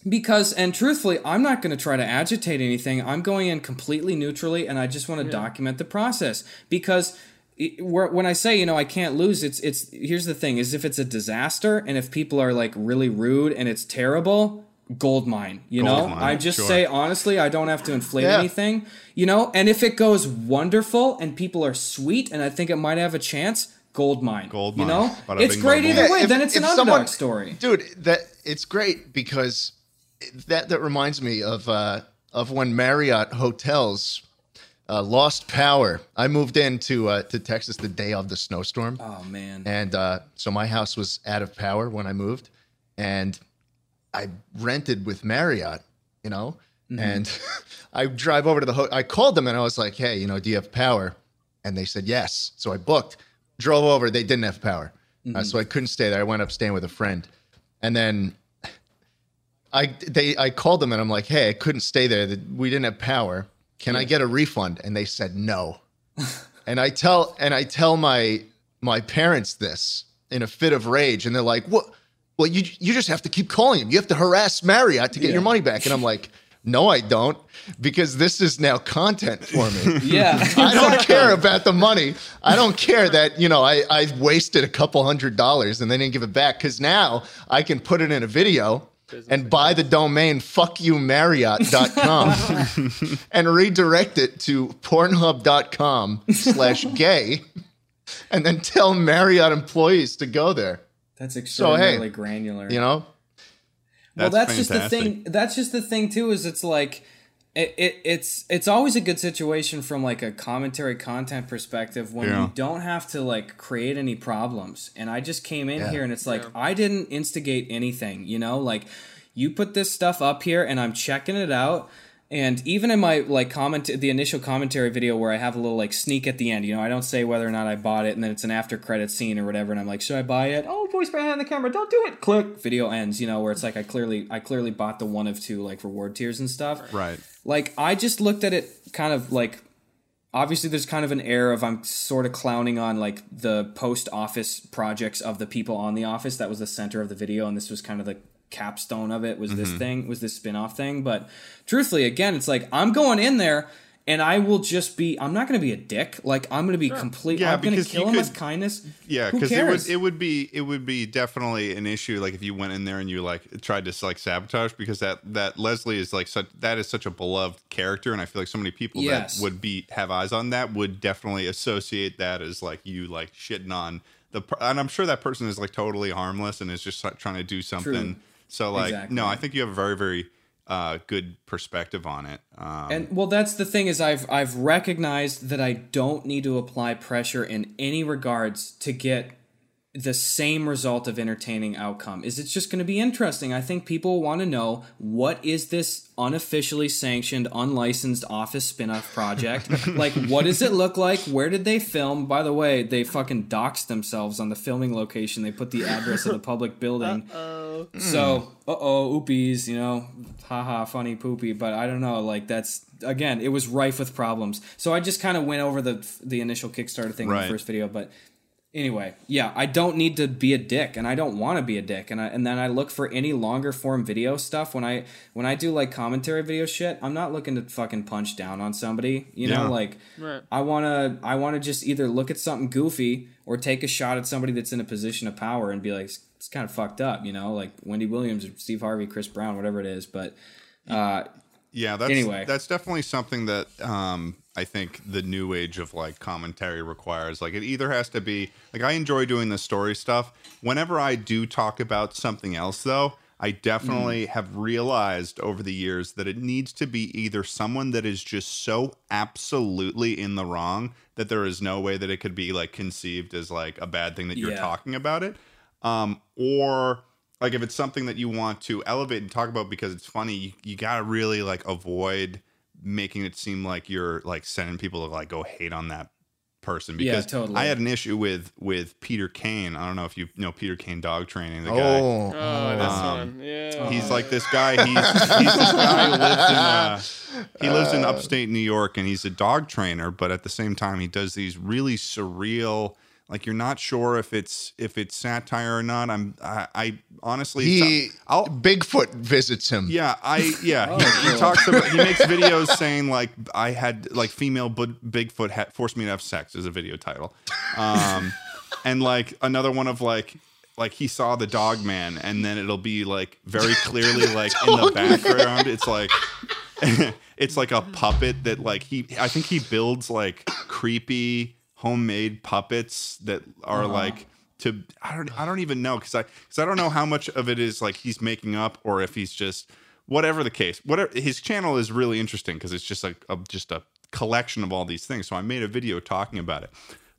because and truthfully i'm not going to try to agitate anything i'm going in completely neutrally and i just want to document the process because it- when i say you know i can't lose it's it's here's the thing is if it's a disaster and if people are like really rude and it's terrible gold mine you know mine, i just sure. say honestly i don't have to inflate Yeah. anything you know and if it goes wonderful and people are sweet and i think it might have a chance gold mine Gold you know Bada it's great either boom. way if- then it's if an someone- story dude. That it's great because that that reminds me of uh, of when Marriott hotels uh, lost power. I moved into uh, to Texas the day of the snowstorm, oh man and uh, so my house was out of power when I moved, and I rented with Marriott, you know, and *laughs* I drive over to the hotel. I called them and I was like, hey, you know, do you have power? And they said yes. So I booked, drove over. They didn't have power, uh, so I couldn't stay there. I went up staying with a friend, and then I they I called them and I'm like, hey, I couldn't stay there. We didn't have power. Can I get a refund? And they said no. *laughs* and I tell and I tell my my parents this in a fit of rage, and they're like, what? Well, you you just have to keep calling him. You have to harass Marriott to get your money back. And I'm like, no, I don't, because this is now content for me. *laughs* yeah I don't care about the money. I don't care that, you know, I, I wasted a couple hundred dollars and they didn't give it back because now I can put it in a video and buy the domain fuckyoumarriott.com *laughs* and redirect it to pornhub.com slash gay and then tell Marriott employees to go there. That's hey, extraordinarily granular. You know? well, That's that's just the thing. That's just the thing too. Is it's like, it, it it's it's always a good situation from like a commentary content perspective when Yeah. you don't have to like create any problems and i just came in Yeah. here and it's like i didn't instigate anything you know like you put this stuff up here and i'm checking it out and even in my like comment the initial commentary video where i have a little like sneak at the end you know i don't say whether or not i bought it and then it's an after credit scene or whatever and i'm like should i buy it? Oh voice behind the camera don't do it. Click. Video ends you know where it's like i clearly i clearly bought the one of two like reward tiers and stuff. Right. like I just looked at it kind of like obviously there's kind of an air of I'm sort of clowning on like the post office projects of the people on the office. That was the center of the video and this was kind of the capstone of it was this mm-hmm. thing was this spin-off thing. But truthfully again it's like I'm going in there and I will just be I'm not going to be a dick. Like I'm going to be complete Yeah, I'm going to because you kill him could- with kindness. Yeah, because it would it would be it would be definitely an issue like if you went in there and you like tried to like sabotage because that that Leslie is like such that is such a beloved character and I feel like so many people Yes. that would be have eyes on that would definitely associate that as like you like shitting on the and I'm sure that person is like totally harmless and is just like, trying to do something. So like Exactly. no, I think you have a very very uh, good perspective on it. Um, And well, that's the thing is I've I've recognized that I don't need to apply pressure in any regards to get the same result of entertaining outcome. Is it's just going to be interesting. I think people want to know what is this unofficially sanctioned, unlicensed office spin-off project? *laughs* like what does it look like? Where did they film? By the way, they fucking doxed themselves on the filming location. They put the address of the public *laughs* building. So, uh oh, oopies, you know, haha, funny poopy. But I don't know, like that's again, it was rife with problems. So I just kind of went over the the initial Kickstarter thing in the first video. But anyway, yeah, I don't need to be a dick, and I don't want to be a dick, and I and then I look for any longer form video stuff when I when I do like commentary video shit. I'm not looking to fucking punch down on somebody, you Yeah. know, like. Right. I want to I want to just either look at something goofy or take a shot at somebody that's in a position of power and be like it's, it's kind of fucked up, you know, like Wendy Williams or Steve Harvey, Chris Brown, whatever it is, but uh Yeah, that's Anyway. that's definitely something that um, I think the new age of like commentary requires. Like it either has to be like I enjoy doing the story stuff. Whenever I do talk about something else though, I definitely have realized over the years that it needs to be either someone that is just so absolutely in the wrong that there is no way that it could be like conceived as like a bad thing that you're Yeah. talking about it. Um, or like if it's something that you want to elevate and talk about because it's funny, you, you gotta really like avoid making it seem like you're like sending people to like go hate on that person Yeah, because totally. I had an issue with with Peter Caine. I don't know if you know Peter Caine dog training. The guy Oh, Oh, this Um, one. Yeah. He's like this guy. He's, he's this guy who lives in uh, he lives in upstate New York, and he's a dog trainer. But at the same time, he does these really surreal. Like you're not sure if it's if it's satire or not. I'm I, I honestly he I'll Bigfoot visits him. yeah I *laughs* yeah he, he talks about he makes *laughs* videos saying like I had like female but Bigfoot had forced me to have sex is a video title, um, and like another one of like like he saw the dog man and then it'll be like very clearly *laughs* like in the background it's like it's like a puppet that like he I think he builds like creepy homemade puppets that are like to I don't I don't even know because I because I don't know how much of it is like he's making up or if he's just whatever the case whatever his channel is really interesting because it's just like a, just a collection of all these things. So I made a video talking about it.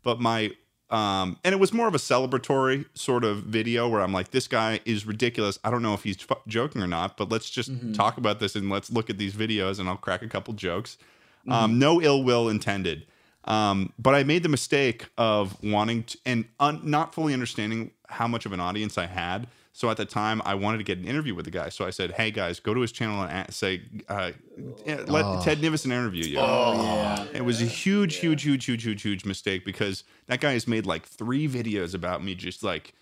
But my um and it was more of a celebratory sort of video where I'm like this guy is ridiculous. I don't know if he's fu- joking or not but let's just talk about this and let's look at these videos and I'll crack a couple jokes. Um no ill will intended um, but I made the mistake of wanting to, and un, not fully understanding how much of an audience I had. So at the time, I wanted to get an interview with the guy. So I said, "Hey guys, go to his channel and say, uh, let Ted Nivison interview you." yeah. It was a huge, huge, huge, huge, huge, huge mistake because that guy has made like three videos about me, just like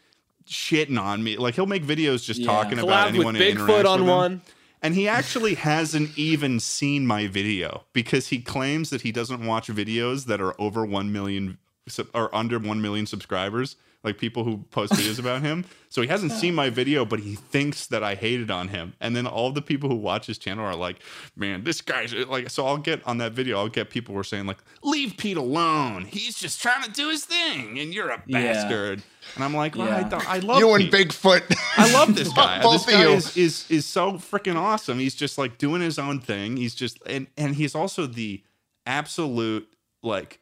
shitting on me. Like he'll make videos just Yeah. talking about Collab with anyone who Bigfoot interacts on with him. one. And he actually hasn't even seen my video because he claims that he doesn't watch videos that are over 1 million or under 1 million subscribers like people who post videos *laughs* about him. So he hasn't seen my video, but he thinks that I hated on him. And then all the people who watch his channel are like, "Man, this guy's like." So I'll get on that video. I'll get people who are saying like, "Leave Pete alone. He's just trying to do his thing, and you're a Yeah. bastard." And I'm like, well, I, Yeah. don't, I love You and Bigfoot. I love this *laughs* guy. Both this of guy you. is, is is so freaking awesome. He's just like doing his own thing. He's just and and he's also the absolute like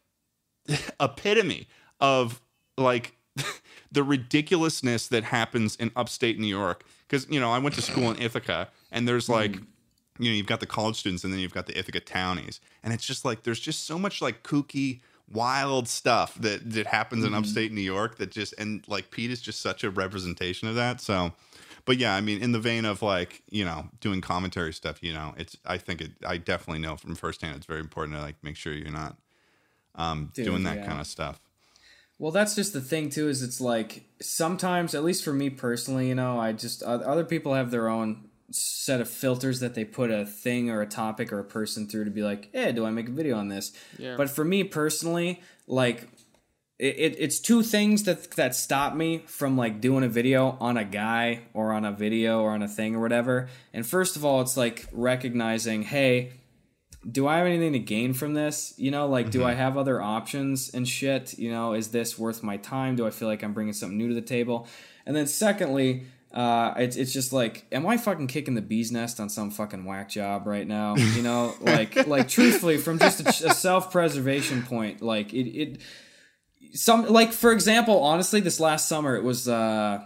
*laughs* epitome of like *laughs* the ridiculousness that happens in upstate New York. Because you know, I went to school in Ithaca, and there's like, you know, you've got the college students, and then you've got the Ithaca townies, and it's just like there's just so much like kooky, wild stuff that that happens in upstate New York that just and like Pete is just such a representation of that. So. But yeah, I mean, in the vein of like you know doing commentary stuff, you know, it's I think it I definitely know from firsthand it's very important to like make sure you're not um, Dude, doing that yeah. kind of stuff. Well, that's just the thing too. Is it's like sometimes, at least for me personally, you know, I just other people have their own set of filters that they put a thing or a topic or a person through to be like, hey, do I make a video on this? Yeah. But for me personally, like. It, it, it's two things that that stop me from like doing a video on a guy or on a video or on a thing or whatever. And first of all, it's like recognizing, hey, do I have anything to gain from this? You know, like, do I have other options and shit? You know, is this worth my time? Do I feel like I'm bringing something new to the table? And then, secondly, uh, it's, it's just like, am I fucking kicking the bee's nest on some fucking whack job right now? You know, *laughs* like, like truthfully, from just a, a self preservation point, like it, it, some, like for example, honestly, this last summer it was. uh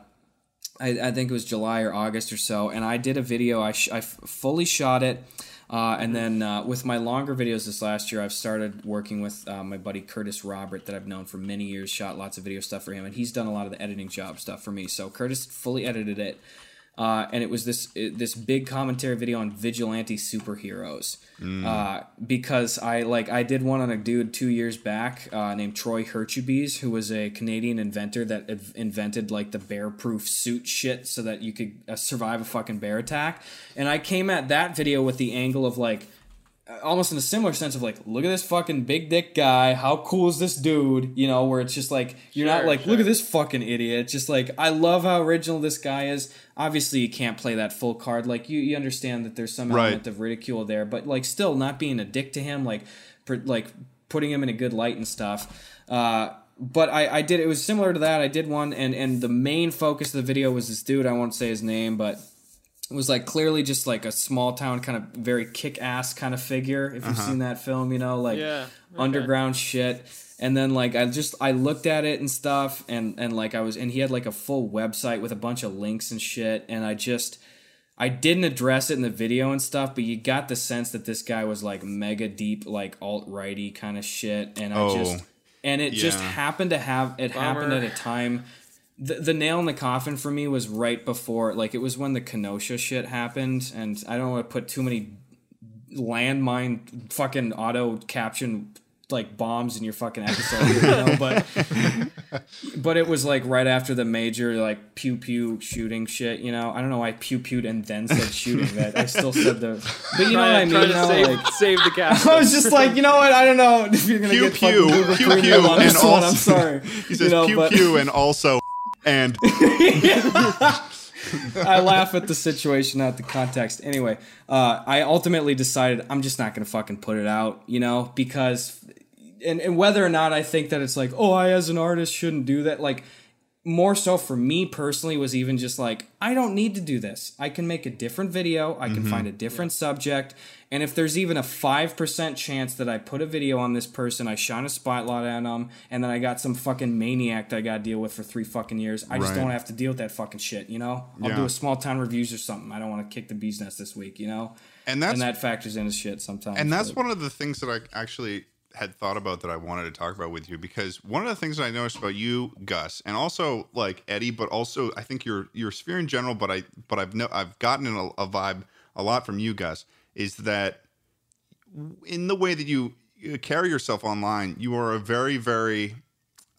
I, I think it was July or August or so, and I did a video. I, sh- I f- fully shot it, uh, and then uh, with my longer videos this last year, I've started working with uh, my buddy Curtis Robert that I've known for many years. Shot lots of video stuff for him, and he's done a lot of the editing job stuff for me. So Curtis fully edited it, uh, and it was this this big commentary video on vigilante superheroes. Uh, because I like I did one on a dude two years back uh, named Troy Hurtubise, who was a Canadian inventor that inv- invented like the bear-proof suit shit so that you could uh, survive a fucking bear attack. And I came at that video with the angle of like almost in a similar sense of like, look at this fucking big dick guy. How cool is this dude? You know, where it's just like you're not Sure, like, look at this fucking idiot. Just like I love how original this guy is. Obviously, you can't play that full card. Like you, you understand that there's some Right. element of ridicule there, but like still not being a dick to him, like per, like putting him in a good light and stuff. Uh, but I, I did it was similar to that. I did one, and and the main focus of the video was this dude. I won't say his name, but it was like clearly just like a small town kind of very kick ass kind of figure. If you've uh-huh. seen that film, you know, like Yeah, okay. underground shit. And then like I just I looked at it and stuff, and and like I was and he had like a full website with a bunch of links and shit, and I just. I didn't address it in the video and stuff, but you got the sense that this guy was like mega deep, like alt righty kind of shit, and I Oh, just and it just happened to have it happened at a time the, the nail in the coffin for me was right before like it was when the kenosha shit happened and i don't want to put too many landmine fucking auto caption like bombs in your fucking episode you know *laughs* but but it was like right after the major like pew pew shooting shit you know i don't know why I pew pewed and then said shooting that i still said the but you know what i mean you know, save, like, save the *laughs* cast. I was just like, you know what? I don't know if you're gonna Pew get fucking pew, pew pew, on and this one. I'm sorry. *laughs* he says You know, pew but- pew and also and *laughs* I laugh at the situation, not the context. Anyway, uh, I ultimately decided I'm just not gonna fucking put it out, you know, because and, and whether or not I think that it's like, oh, I as an artist shouldn't do that, like more so for me personally was even just like I don't need to do this. I can make a different video. I can find a different subject. And if there's even a 5% chance that I put a video on this person, I shine a spotlight on them, and then I got some fucking maniac that I got to deal with for three fucking years, I just Right. don't have to deal with that fucking shit, you know? I'll Yeah. do a small town reviews or something. I don't want to kick the bee's nest this week, you know? and that's and that factors into shit sometimes. and that's but- one of the things that I actually had thought about that I wanted to talk about with you because one of the things that I noticed about you, Gus, and also like Eddie, but also I think your your sphere in general, but I but I've no I've gotten a, a vibe a lot from you, Gus, is that in the way that you you carry yourself online, you are a very very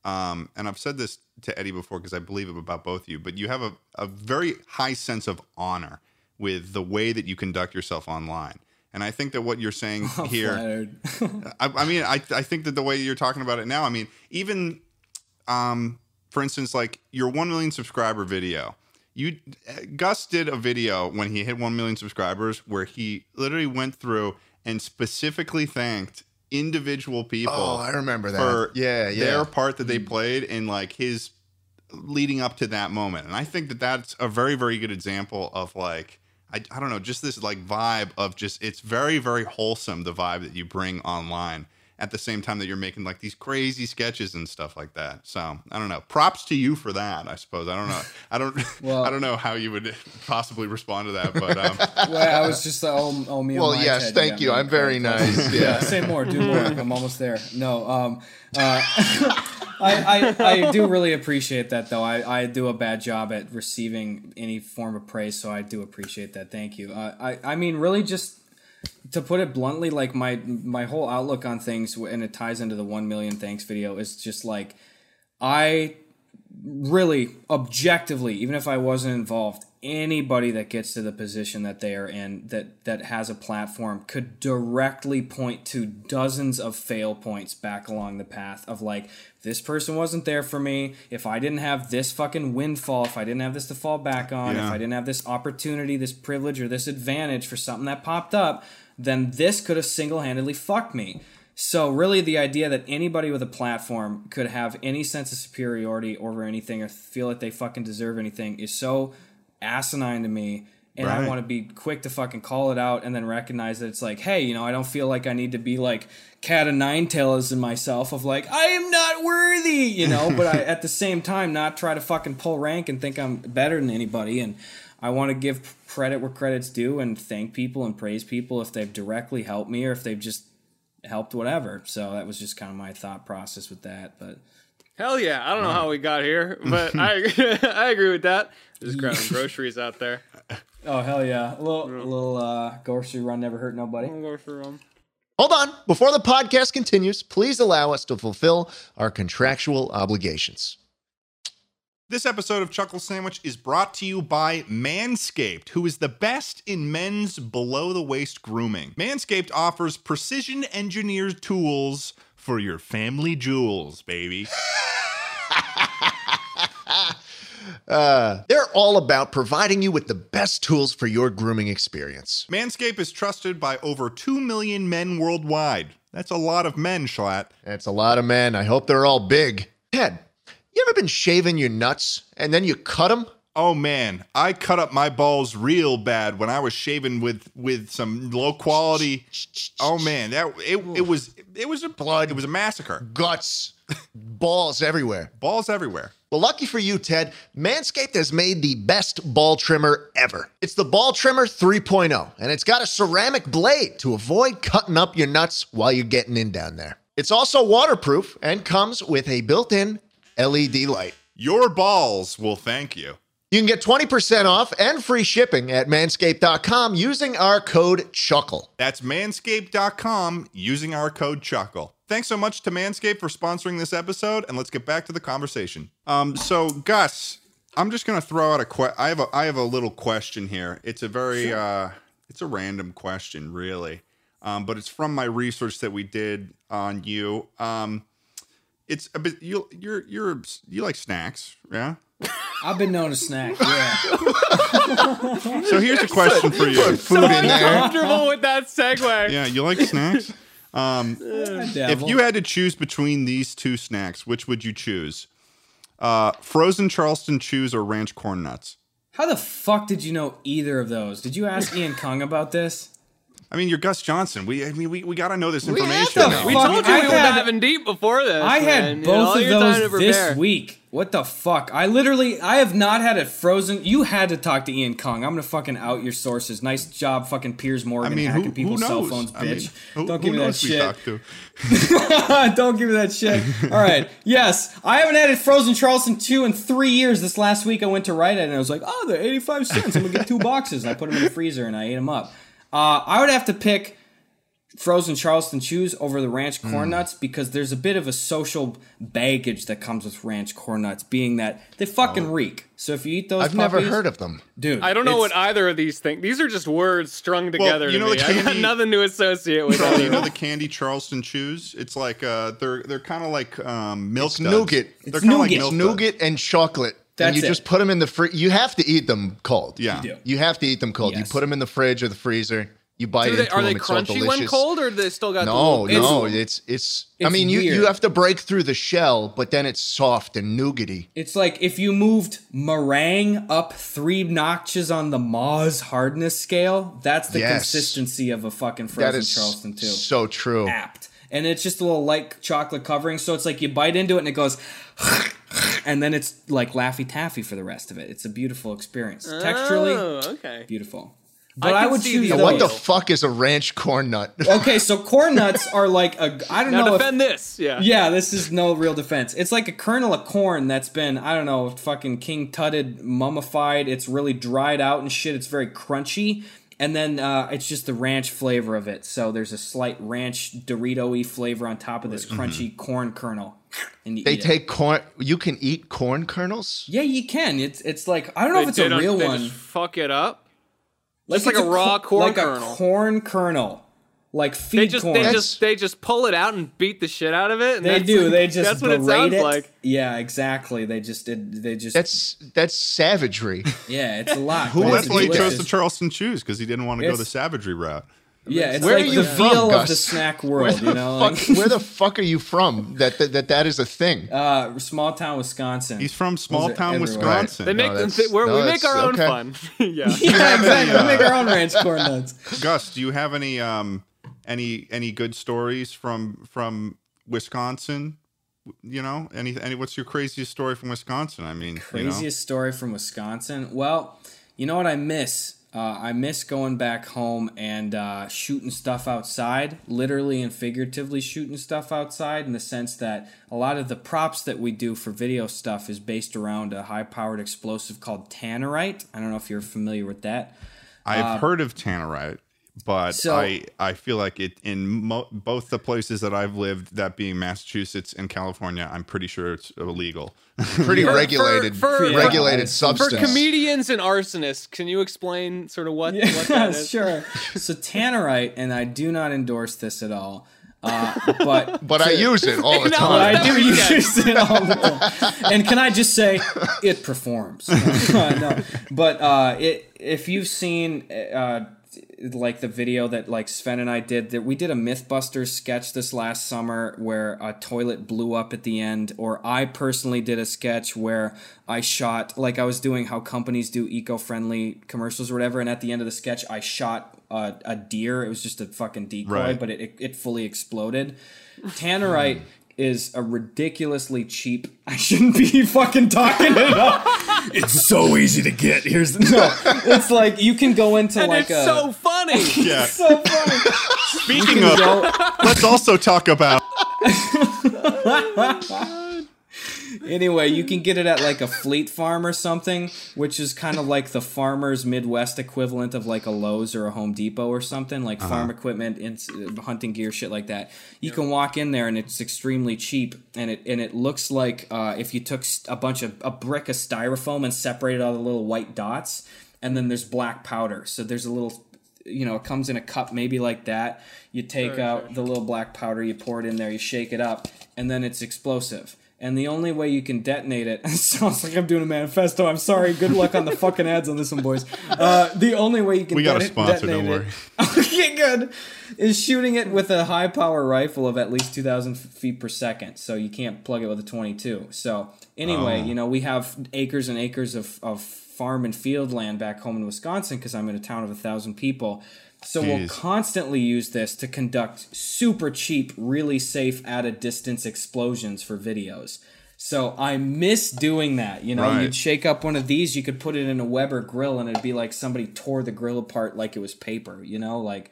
um, and I've said this to Eddie before because I believe it about both of you, but you have a, a very high sense of honor with the way that you conduct yourself online. And I think that what you're saying I'm *laughs* here, *laughs* I, I mean, I, I think that the way you're talking about it now, I mean, even um, for instance, like your 1 million subscriber video. You Gus did a video when he hit 1 million subscribers where he literally went through and specifically thanked individual people. Oh, I remember that. For Yeah, yeah. their part that they mm-hmm. played in like his leading up to that moment. And I think that that's a very, very good example of like, I, I don't know, just this like vibe of just, it's very, very wholesome, the vibe that you bring online at the same time that you're making like these crazy sketches and stuff like that. So I don't know. Props to you for that, I suppose. I don't know. I don't, *laughs* Well- I don't know how you would possibly respond to that, but um, *laughs* well, I was just the oh, oh me. Well, yes, TED, thank got you. I'm very nice. Yeah, Yeah. say more, do more. *laughs* I'm almost there. No, um, uh, I, I, I do really appreciate that though. I, I do a bad job at receiving any form of praise, so I do appreciate that. Thank you. Uh, I, I mean, really, just to put it bluntly, like my my whole outlook on things, and it ties into the one million thanks video, is just like I really objectively even if i wasn't involved anybody that gets to the position that they are in that that has a platform could directly point to dozens of fail points back along the path of like this person wasn't there for me if i didn't have this fucking windfall if i didn't have this to fall back on Yeah. if i didn't have this opportunity this privilege or this advantage for something that popped up then this could have single-handedly fucked me so really, the idea that anybody with a platform could have any sense of superiority over anything or feel that they fucking deserve anything is so asinine to me. And I want to be quick to fucking call it out and then recognize that it's like, hey, you know, I don't feel like I need to be like cat of nine tails in myself of like, I am not worthy, you know, but I at the same time not try to fucking pull rank and think I'm better than anybody. And I want to give credit where credit's due and thank people and praise people if they've directly helped me or if they've just helped whatever. So that was just kind of my thought process with that. But Hell yeah! I don't know how we got here, but *laughs* I *laughs* I agree with that. Just grabbing *laughs* groceries out there. oh hell yeah, a little a little uh, grocery run never hurt nobody. I'll go for um. Hold on. Before the podcast continues, please allow us to fulfill our contractual obligations. This episode of Chuckle Sandwich is brought to you by Manscaped, who is the best in men's below the waist grooming. Manscaped offers precision engineered tools for your family jewels, baby. *laughs* Uh, they're all about providing you with the best tools for your grooming experience. Manscaped is trusted by over 2 million men worldwide. That's a lot of men, Schlatt. That's a lot of men. I hope they're all big. Ted, you ever been shaving your nuts and then you cut them? Oh man, I cut up my balls real bad when I was shaving with with some low quality. Oh man, that it, it was it was a Blood. It was a massacre. Guts, balls everywhere. Balls everywhere. Well, lucky for you, Ted, Manscaped has made the best ball trimmer ever. It's the Ball Trimmer 3.0, and it's got a ceramic blade to avoid cutting up your nuts while you're getting in down there. It's also waterproof and comes with a built in LED light. Your balls will thank you. You can get 20% off and free shipping at manscaped.com using our code CHUCKLE. That's manscaped.com using our code chuckle. Thanks so much to Manscaped for sponsoring this episode, and let's get back to the conversation. Um, so Gus, I'm just gonna throw out a que- I have a I have a little question here. It's a very uh, it's a random question, really, um, but it's from my research that we did on you. Um, it's a bit you you're you're you like snacks, yeah. I've been known to snack. Yeah, *laughs* So here's a question for you. Food in there. Comfortable with that segue. Yeah, you like snacks? I If you had to choose between these two snacks, which would you choose? Uh, frozen Charleston chews or ranch corn nuts? How the fuck did you know either of those? Did you ask Ian Kung about this? I mean, you're Gus Johnson. We, I mean, we, we got to know this have information. to now. We Fuck, told you I we were diving deep before this. I had man. You know, both of those this week. What the fuck? I literally, I have not had it frozen. You had to talk to Ian Kong. I'm gonna fucking out your sources. Nice job, fucking Piers I Morgan mean, hacking who, who people's knows? cell phones, I mean, bitch. who, Don't who give me that shit. *laughs* Don't give me that shit. *laughs* All right. Yes, I haven't had it frozen Charleston Chew in three years. This last week I went to write it and I was like, oh, they're 85 cents. I'm going to get two boxes. And I put them in the freezer and I ate them up. Uh, I would have to pick frozen Charleston chews over the ranch corn Mm. nuts because there's a bit of a social baggage that comes with ranch corn nuts, being that they fucking reek. So if you eat those, Oh. I've never heard of them. dude. I don't know what either of these things. These are just words strung together. you to know me. the I got nothing to associate with. Charlie, you know the candy Charleston chews? It's like uh, they're they're kind of like um, milk It's duds. nougat. They're kind of like nougat. milk It's duds. nougat and chocolate. That's and you it. just put them in the fridge. You have to eat them cold. Yeah. You. You have to eat them cold. Yes. You put them in the fridge or the freezer. You bite Do they, into are them. they it's crunchy delicious. when cold, or they still got the No, little- no, It's- it's it's. I it's mean, you you have to break through the shell, but then it's soft and nougaty. It's like if you moved meringue up three notches on the Mohs hardness scale. That's the Yes. consistency of a fucking That frozen is Charleston Chew. so true. apt. And it's just a little light chocolate covering, so it's like you bite into it and it goes, *laughs* and then it's like Laffy Taffy for the rest of it. It's a beautiful experience. Texturally, Oh, okay. beautiful. But I I, would choose. What the fuck is a ranch corn nut? *laughs* okay, so corn nuts are like a I don't Now know. if- defend this. Yeah. yeah, this is no real defense. It's like a kernel of corn that's been, I don't know, fucking king tutted, mummified. It's really dried out and shit. It's very crunchy. And then uh, it's just the ranch flavor of it. So there's a slight ranch Dorito y flavor on top of this crunchy corn kernel. And you they eat it. take corn. You can eat corn kernels. Yeah, you can. It's it's like I don't know They- if it's a don't- real they one. Just fuck it up. Like like it's a raw corn like kernel. a corn kernel, like feed They just corn. they That's- just they just pull it out and beat the shit out of it. And They that's- do. They just that's what it sounds it. like. Yeah, exactly. They just did. They just. That's that's savagery. *laughs* yeah, it's a lot. Who but Well, that's why he chose the Charleston chews because he didn't want to go the savagery route. Yeah, it's Where like are you the from, feel of Gus? the snack Where world. the, You know, fuck, like, where the fuck are you from? That that that, that is a thing. uh, small town Wisconsin. He's from small Those town everywhere. Wisconsin. They make No, them. we're, no, we make our own okay. fun. *laughs* *laughs* yeah. yeah, exactly. We make our own ranch corn nuts. *laughs* Gus, do you have any um any any good stories from from Wisconsin? You know, any any what's your craziest story from Wisconsin? I mean, you know? Craziest story from Wisconsin. Well, you know what I miss? Uh, I miss going back home and uh, shooting stuff outside, literally and figuratively shooting stuff outside, in the sense that a lot of the props that we do for video stuff is based around a high powered explosive called Tannerite. I don't know if you're familiar with that. I've heard of Tannerite, but so- I I feel like it in mo- both the places that I've lived, that being Massachusetts and California, I'm pretty sure it's illegal. *laughs* Pretty For- regulated, for- for- regulated for For comedians and arsonists, can you explain sort of what, what that *laughs* is? sure. So Tannerite, and I do not endorse this at all. Uh, but *laughs* but I use it all the No, time. I do use it all the time. And can I just say, it performs. no, but uh, it if you've seen uh, like the video that like Sven and I did, that we did a MythBusters sketch this last summer where a toilet blew up at the end, or I personally did a sketch where I shot like I was doing how companies do eco-friendly commercials or whatever, and at the end of the sketch I shot a, a deer. It was just a fucking decoy, Right. but it, it, it fully exploded. Tannerite hmm. Is a ridiculously cheap. *laughs* I shouldn't be fucking talking it up. It's so easy to get. Here's the no. It's like you can go into And like it's a. so funny. *laughs* yeah. so funny. Speaking of, Go- let's also talk about *laughs* anyway, you can get it at like a Fleet Farm or something, which is kind of like the farmer's Midwest equivalent of like a Lowe's or a Home Depot or something, like farm equipment, ins- hunting gear, shit like that. You can walk in there and it's extremely cheap, and it and it looks like uh, if you took a bunch of a brick of styrofoam and separated all the little white dots, and then there's black powder. So there's a little you know, it comes in a cup maybe like that. You take out the little black powder, you pour it in there, you shake it up, and then it's explosive. And the only way you can detonate *laughs* it, sounds like I'm doing a manifesto. I'm sorry. Good luck on the fucking ads on this one, boys. Uh, the only way you can We got a sponsor, don't detonate it, *laughs* okay, good, is shooting it with a high power rifle of at least 2,000 feet per second. So you can't plug it with a 22. So anyway, Oh. you know, we have acres and acres of, of farm and field land back home in Wisconsin because I'm in a town of a thousand people. So we'll constantly use this to conduct super cheap, really safe at a distance explosions for videos. So I miss doing that. You know, Right. you'd shake up one of these, you could put it in a Weber grill, and it'd be like somebody tore the grill apart like it was paper. You know, like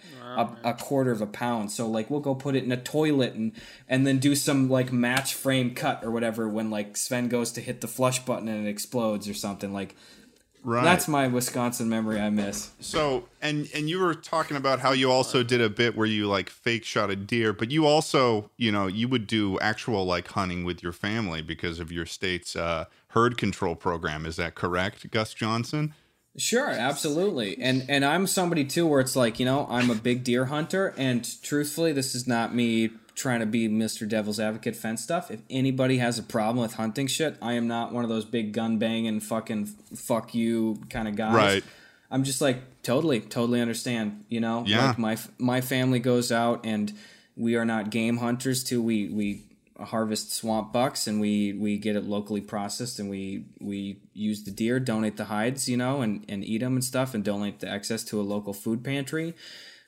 a, a quarter of a pound. So like we'll go put it in a toilet and and then do some like match frame cut or whatever when like Sven goes to hit the flush button and it explodes or something like Right. That's my Wisconsin memory I miss. So, and and you were talking about how you also did a bit where you like fake shot a deer, but you also, you know, you would do actual like hunting with your family because of your state's uh, herd control program. Is that correct, Gus Johnson? Sure, absolutely. And and I'm somebody too where it's like, you know, I'm a big deer hunter and truthfully this is not me trying to be Mr. Devil's Advocate fence stuff. If anybody has a problem with hunting shit, I am not one of those big gun banging fucking fuck you kind of guys. Right. I'm just like totally, totally understand. You know, Yeah. like my my family goes out and we are not game hunters too. We we harvest swamp bucks and we we get it locally processed and we we use the deer, donate the hides, you know, and and eat them and stuff, and donate the excess to a local food pantry.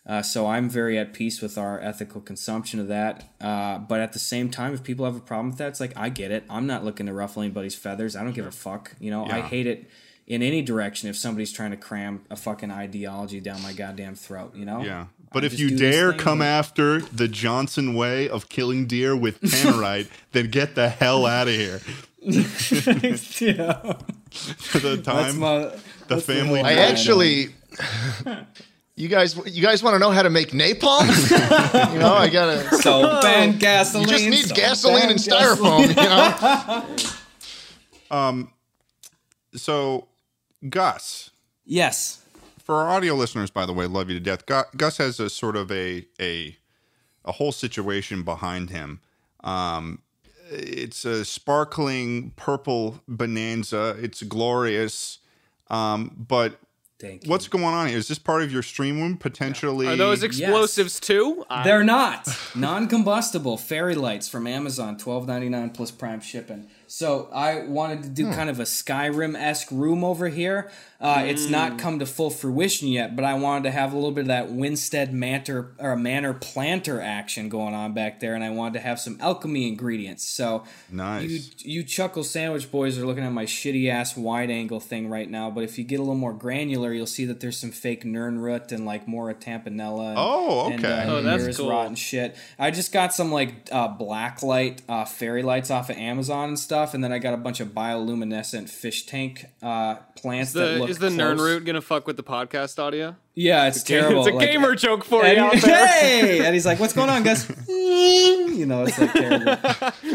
Uh, so I'm very at peace with our ethical consumption of that. Uh, but at the same time, if people have a problem with that, it's like I get it. I'm not looking to ruffle anybody's feathers. I don't give a fuck. You know, I hate it in any direction if somebody's trying to cram a fucking ideology down my goddamn throat. You know? Yeah. But I if you dare come but- after the Johnson way of killing deer with *laughs* tannerite, then get the hell out of here. *laughs* yeah. For *laughs* the time, my. the family. whole I actually. You guys, you guys want to know how to make napalm? *laughs* you know, I gotta. so and gasoline. You just need soap gasoline and styrofoam. You know. *laughs* um So, Gus, Yes. for our audio listeners, by the way, love you to death. Gus has a sort of a a a whole situation behind him. Um, it's a sparkling purple bonanza. It's glorious. Um, but Thank you. what's going on here? Is this part of your stream room potentially? Are those explosives too? I- They're not *laughs* non-combustible fairy lights from Amazon, twelve ninety nine plus Prime shipping. So I wanted to do kind of a Skyrim esque room over here. Uh, It's not come to full fruition yet, but I wanted to have a little bit of that Windstad Manor or Manor Planter action going on back there, and I wanted to have some alchemy ingredients. So Nice. you you chuckle sandwich boys are looking at my shitty ass wide angle thing right now, but if you get a little more granular, you'll see that there's some fake Nirnroot and like Mora Tapinella. And, Oh, and, okay. uh, Oh, that's Nearest cool. Rot and shit. I just got some like uh, black light uh, fairy lights off of Amazon and stuff, and then I got a bunch of bioluminescent fish tank uh, plants Is that the, look is the close. Nirn root gonna fuck with the podcast audio? Yeah, it's terrible. It's a Like, gamer *laughs* joke for and you out *laughs* there. hey, and he's like, "What's going on, guys?" *laughs* you know, it's like terrible.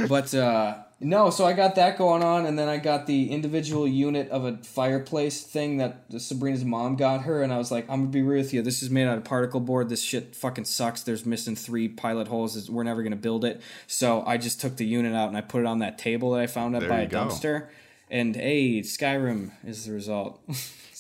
But uh, no, so I got that going on, and then I got the individual unit of a fireplace thing that Sabrina's mom got her, and I was like, "I'm gonna be real with you. This is made out of particle board. This shit fucking sucks. There's missing three pilot holes. We're never gonna build it." So I just took the unit out and I put it on that table that I found up There by a go. dumpster. And hey, Skyrim is the result. *laughs*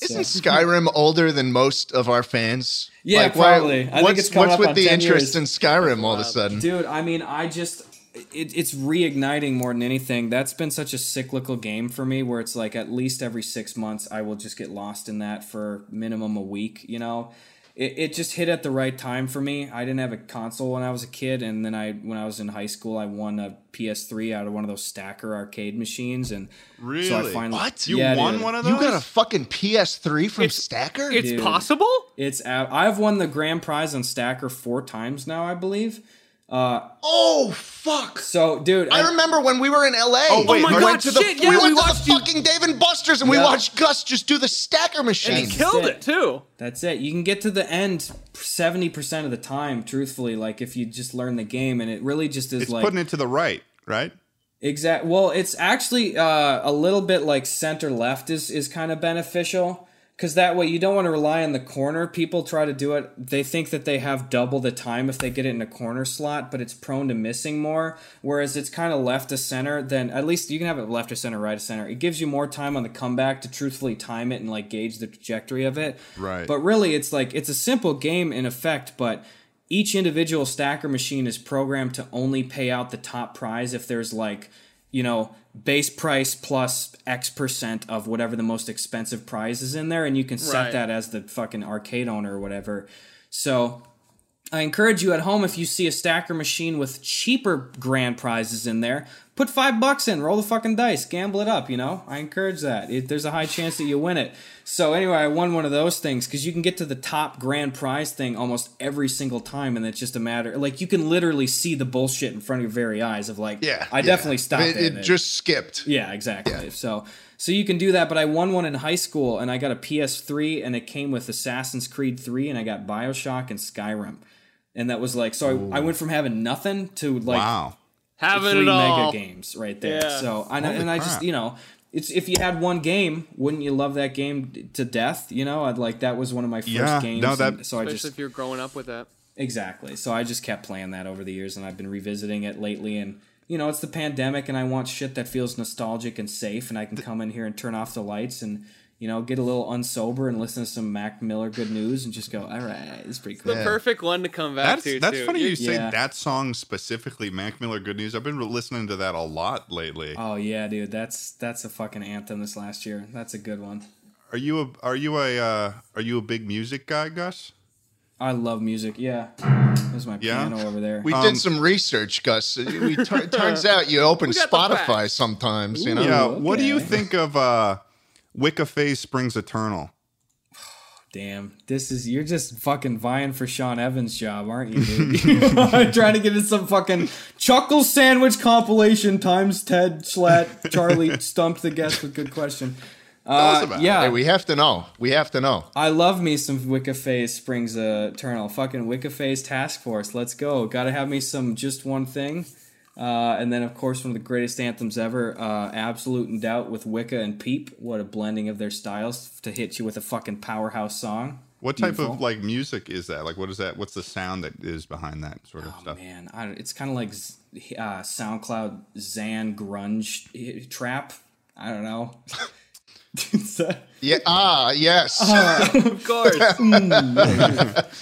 Isn't Skyrim older than most of our fans? Yeah, why- probably. I think what's it's what's up with the interest years. in Skyrim all of a sudden? Dude, I mean, I just it, it's reigniting more than anything. That's been such a cyclical game for me where it's like at least every 6 months I will just get lost in that for minimum a week, you know. It, it just hit at the right time for me. I didn't have a console when I was a kid and then I when I was in high school I won a PS3 out of one of those stacker arcade machines and so I finally What? You Yeah, won dude. one of those? You got a fucking PS3 from It's- Stacker? It's Dude. possible. It's out. I've won the grand prize on stacker 4 times now, I believe. Oh fuck! So, dude, I remember when we were in LA. Oh, wait, we my went God, to the shit, yeah, we we went to the you- fucking Dave and Buster's and we watched Gus just do the stacker machine. And he killed it. it too. That's it. You can get to the end seventy percent of the time. Truthfully, like if you just learn the game, and it really just is It's like putting it to the right, right? exact. Well, it's actually uh, a little bit like center left is is kind of beneficial because that way you don't want to rely on the corner. People try to do it. They think that they have double the time if they get it in a corner slot, but it's prone to missing more. Whereas it's kind of left to center. Then at least you can have it left to center, right to center. It gives you more time on the comeback to truthfully time it and like gauge the trajectory of it. Right. But really, it's like it's a simple game in effect, but each individual stacker machine is programmed to only pay out the top prize if there's like, you know, base price plus X percent of whatever the most expensive prize is in there, and you can set Right. that as the fucking arcade owner or whatever. So I encourage you at home if you see a stacker machine with cheaper grand prizes in there, put five bucks in, roll the fucking dice, gamble it up. You know, I encourage that. It, there's a high chance that you win it. So anyway, I won one of those things because you can get to the top grand prize thing almost every single time, and it's just a matter like you can literally see the bullshit in front of your very eyes of like, yeah, I yeah. definitely stopped It, it. it just skipped. Yeah, exactly. So So you can do that, but I won one in high school and I got a PS3 and it came with Assassin's Creed 3 and I got BioShock and Skyrim. And that was like so I, I went from having nothing to like wow. Having three it all. mega games right there. Yeah. So and, Holy and I just you know it's if you had one game, wouldn't you love that game to death? You know, I'd like that was one of my first Yeah, games. no, that- and so I just if you're growing up with that. exactly. So I just kept playing that over the years, and I've been revisiting it lately. And you know, it's the pandemic, and I want shit that feels nostalgic and safe, and I can come in here and turn off the lights and. You know, get a little unsober and listen to some Mac Miller good news and just go, all right, it's pretty cool. The perfect one to come back That's to. that's too. funny You- you say Yeah. that song specifically, Mac Miller Good News. I've been listening to that a lot lately. Oh yeah, dude, that's that's a fucking anthem this last year. That's a good one. Are you a are you a uh, are you a big music guy, Gus? I love music. Yeah, there's my Yeah? piano over there. We Um, did some research, Gus. We *laughs* tur- turns out you open Spotify facts. sometimes. You know. Yeah. What do you think of uh, Wicca Phase Springs Eternal? Damn, this is you're just fucking vying for Sean Evans' job, aren't you, dude? *laughs* *laughs* Trying to get in some fucking chuckle sandwich compilation times Ted Schlatt Charlie *laughs* stumped the guest with good question. us Uh, about it. yeah, Hey, we have to know. We have to know. I love me some Wicca Phase Springs Eternal. Fucking Wicca Phase Task Force. Let's go. Gotta have me some Just One Thing. Uh, and then, of course, one of the greatest anthems ever, uh, Absolute in Doubt with Wicca and Peep. What a blending of their styles to hit you with a fucking powerhouse song. What type Beautiful. of like music is that? Like, what is that? What's the sound that is behind that sort of stuff? Oh, stuff? man, I, it's kind of like uh, SoundCloud Zan grunge eh, trap. I don't know. *laughs* It's, *laughs* Yeah. Ah, yes. Of *laughs* course.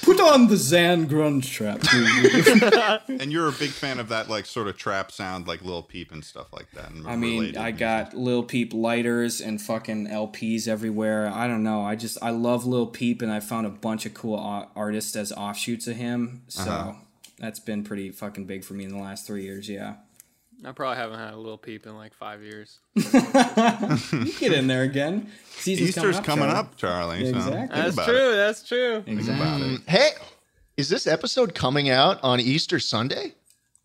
Put on the Zan grunge trap. dude. *laughs* And you're a big fan of that like sort of trap sound, like Lil Peep and stuff like that. and I mean, I music. got Lil Peep lighters and fucking LPs everywhere. I don't know. I just I love Lil Peep, and I found a bunch of cool artists as offshoots of him. So Uh-huh. that's been pretty fucking big for me in the last three years. Yeah, I probably haven't had a little peep in like five years. *laughs* you get in there again. Season's Easter's coming Charlie. up, Charlie. so Exactly. think That's true. it. That's true. Exactly. Mm-hmm. hey, is this episode coming out on Easter Sunday?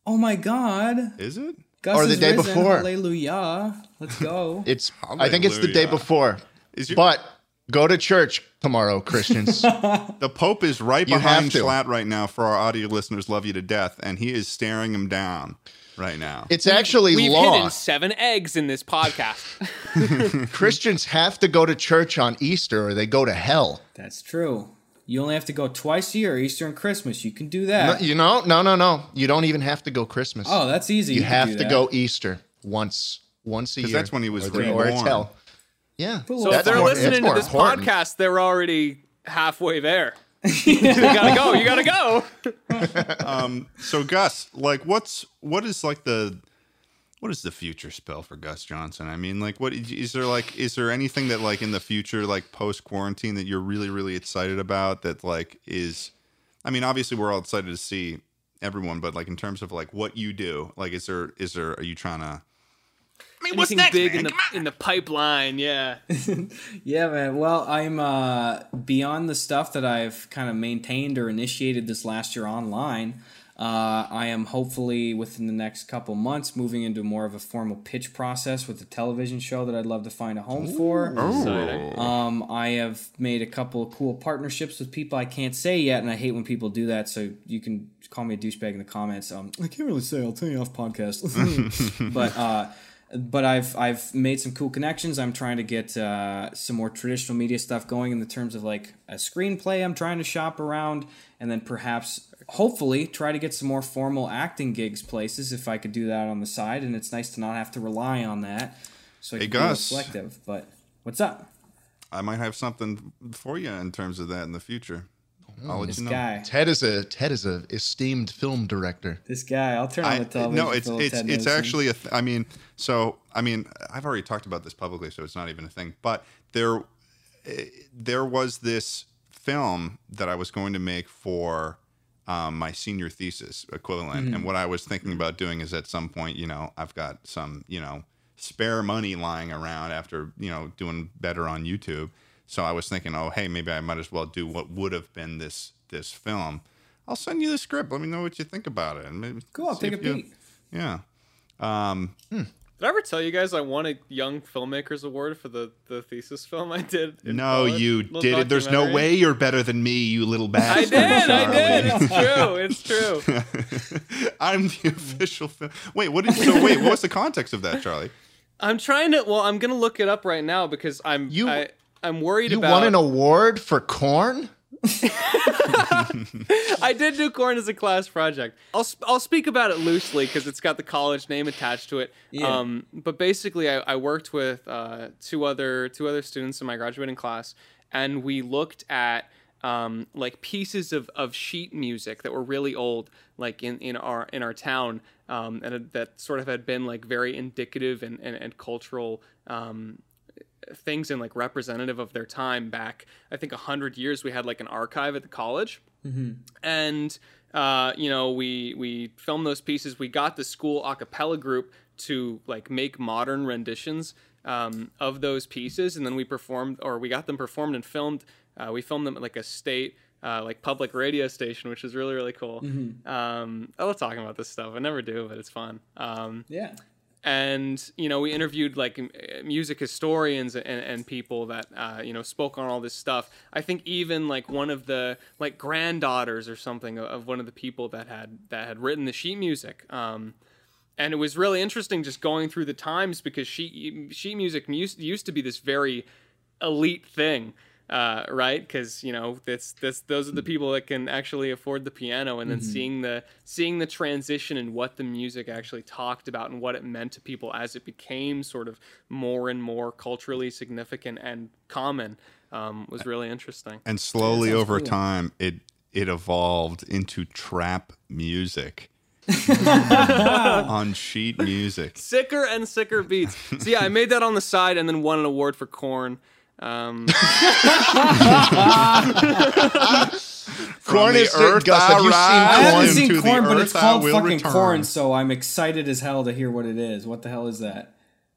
Oh my God. Is it? Gus Or the day risen. before. Hallelujah. Let's go. *laughs* It's. I think it's the day before. Is your, But go to church tomorrow, Christians. *laughs* the Pope is right You behind have. Schlatt right now. For our audio listeners, love you to death, and he is staring him down right now. It's actually We've law. hidden seven eggs in this podcast. *laughs* *laughs* Christians have to go to church on Easter or they go to hell. That's true. You only have to go twice a year, Easter and Christmas. You can do No, that. you know, no, no, no. You don't even have to go Christmas. oh, that's easy. you can have to that. go Easter once, once a year. 'Cause that's when he was or, the- or it's reborn. hell. Yeah. So if they're more- listening to this important. podcast, they're already halfway there. *laughs* you gotta go. You gotta go. *laughs* Um, so Gus, like, what's what is like the what is the future spell for Gus Johnson? I mean, like, what is there like? Is there anything that like in the future, like post quarantine, that you're really really excited about? That like is, I mean, obviously we're all excited to see everyone, but like in terms of like what you do, like, is there is there are you trying to? I mean, what's Anything next, big man? in the Come on. in the pipeline? Yeah. *laughs* Yeah, man. Well, I'm uh, beyond the stuff that I've kind of maintained or initiated this last year online. Uh, I am hopefully within the next couple months moving into more of a formal pitch process with a television show that I'd love to find a home for. Exciting. Um, I have made a couple of cool partnerships with people I can't say yet, and I hate when people do that. So you can call me a douchebag in the comments. Um, I can't really say. I'll tell you off podcast. *laughs* *laughs* but uh, but I've I've made some cool connections. I'm trying to get uh, some more traditional media stuff going in the terms of like a screenplay. I'm trying to shop around, and then perhaps hopefully try to get some more formal acting gigs places if I could do that on the side. And it's nice to not have to rely on that. So I Hey, can be more selective. But what's up? I might have something for you in terms of that in the future. I'll let This you know. guy. Ted is a Ted is a esteemed film director. This guy, I'll turn on I, the television. no, it's it's Ted it's Nose. actually a. Th- I mean, so I mean, I've already talked about this publicly, so it's not even a thing. But there, eh, there was this film that I was going to make for um, my senior thesis equivalent, Mm-hmm. and what I was thinking about doing is at some point, you know, I've got some, you know, spare money lying around after you know doing better on YouTube. So I was thinking, oh, hey, maybe I might as well do what would have been this this film. I'll send you the script. Let me know what you think about it. And maybe Cool, I'll take a you- peek. yeah. Um, Did I ever tell you guys I won a Young Filmmakers Award for the, the thesis film I did? No, college? you did it. There's no way you're better than me, you little bastard. I bastard. did, I did. It's true. It's true. *laughs* I'm the official film. Wait, what did you so wait, what was the context of that, Charlie? I'm trying to. Well, I'm gonna look it up right now because I'm. You- I, I'm worried You about. You won an award for corn? *laughs* I did do corn as a class project. I'll sp- I'll speak about it loosely because it's got the college name attached to it. Yeah. Um, but basically, I, I worked with uh, two other two other students in my graduating class, and we looked at um, like pieces of, of sheet music that were really old, like in, in our in our town, um, and that sort of had been like very indicative and and, and cultural. Um, things and like representative of their time back i think 100 years we had like an archive at the college. And uh, you know we we filmed those pieces. We got the school a cappella group to like make modern renditions um, of those pieces. And then we performed or we got them performed and filmed uh, we filmed them at like a state uh, like public radio station which is really really cool. Um, i love talking about this stuff. I never do but it's fun. Um, Yeah. And you know we interviewed like m- music historians and, and people that uh, you know spoke on all this stuff. I think even like one of the like granddaughters or something of- one of the people that had that had written the sheet music um, and it was really interesting just going through the times because sheet sheet music used to be this very elite thing uh, right because you know that's that's those are the people that can actually afford the piano and then seeing the seeing the transition and what the music actually talked about and what it meant to people as it became sort of more and more culturally significant and common um, was really interesting And slowly sounds over cool. time it it evolved into trap music. *laughs* on sheet music. sicker and sicker beats so yeah i made that on the side and then won an award for corn um, *laughs* Corn is earth Gus, have you I seen I rise haven't corn? into seen the corn, but it's earth called will fucking return. corn, so I'm excited as hell to hear what it is. What the hell is that?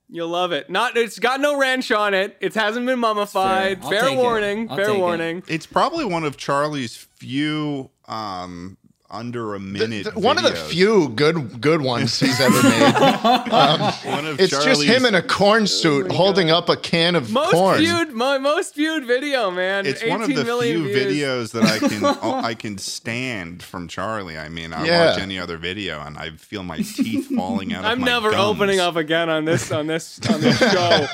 You'll love it. Not it's got no ranch on it. It hasn't been mummified. I'll Fair warning. Fair take it. warning. It's probably one of Charlie's few um under a minute Th- One of the few good good ones he's ever made. *laughs* One of It's just him in a corn suit holding up a can of Most corn. viewed, my most viewed video, man. It's 18 one of the few views. videos that I can *laughs* I can stand from Charlie. I mean, I Yeah. watch any other video and I feel my teeth *laughs* falling out I'm my never gums. opening up again on this on this on this show.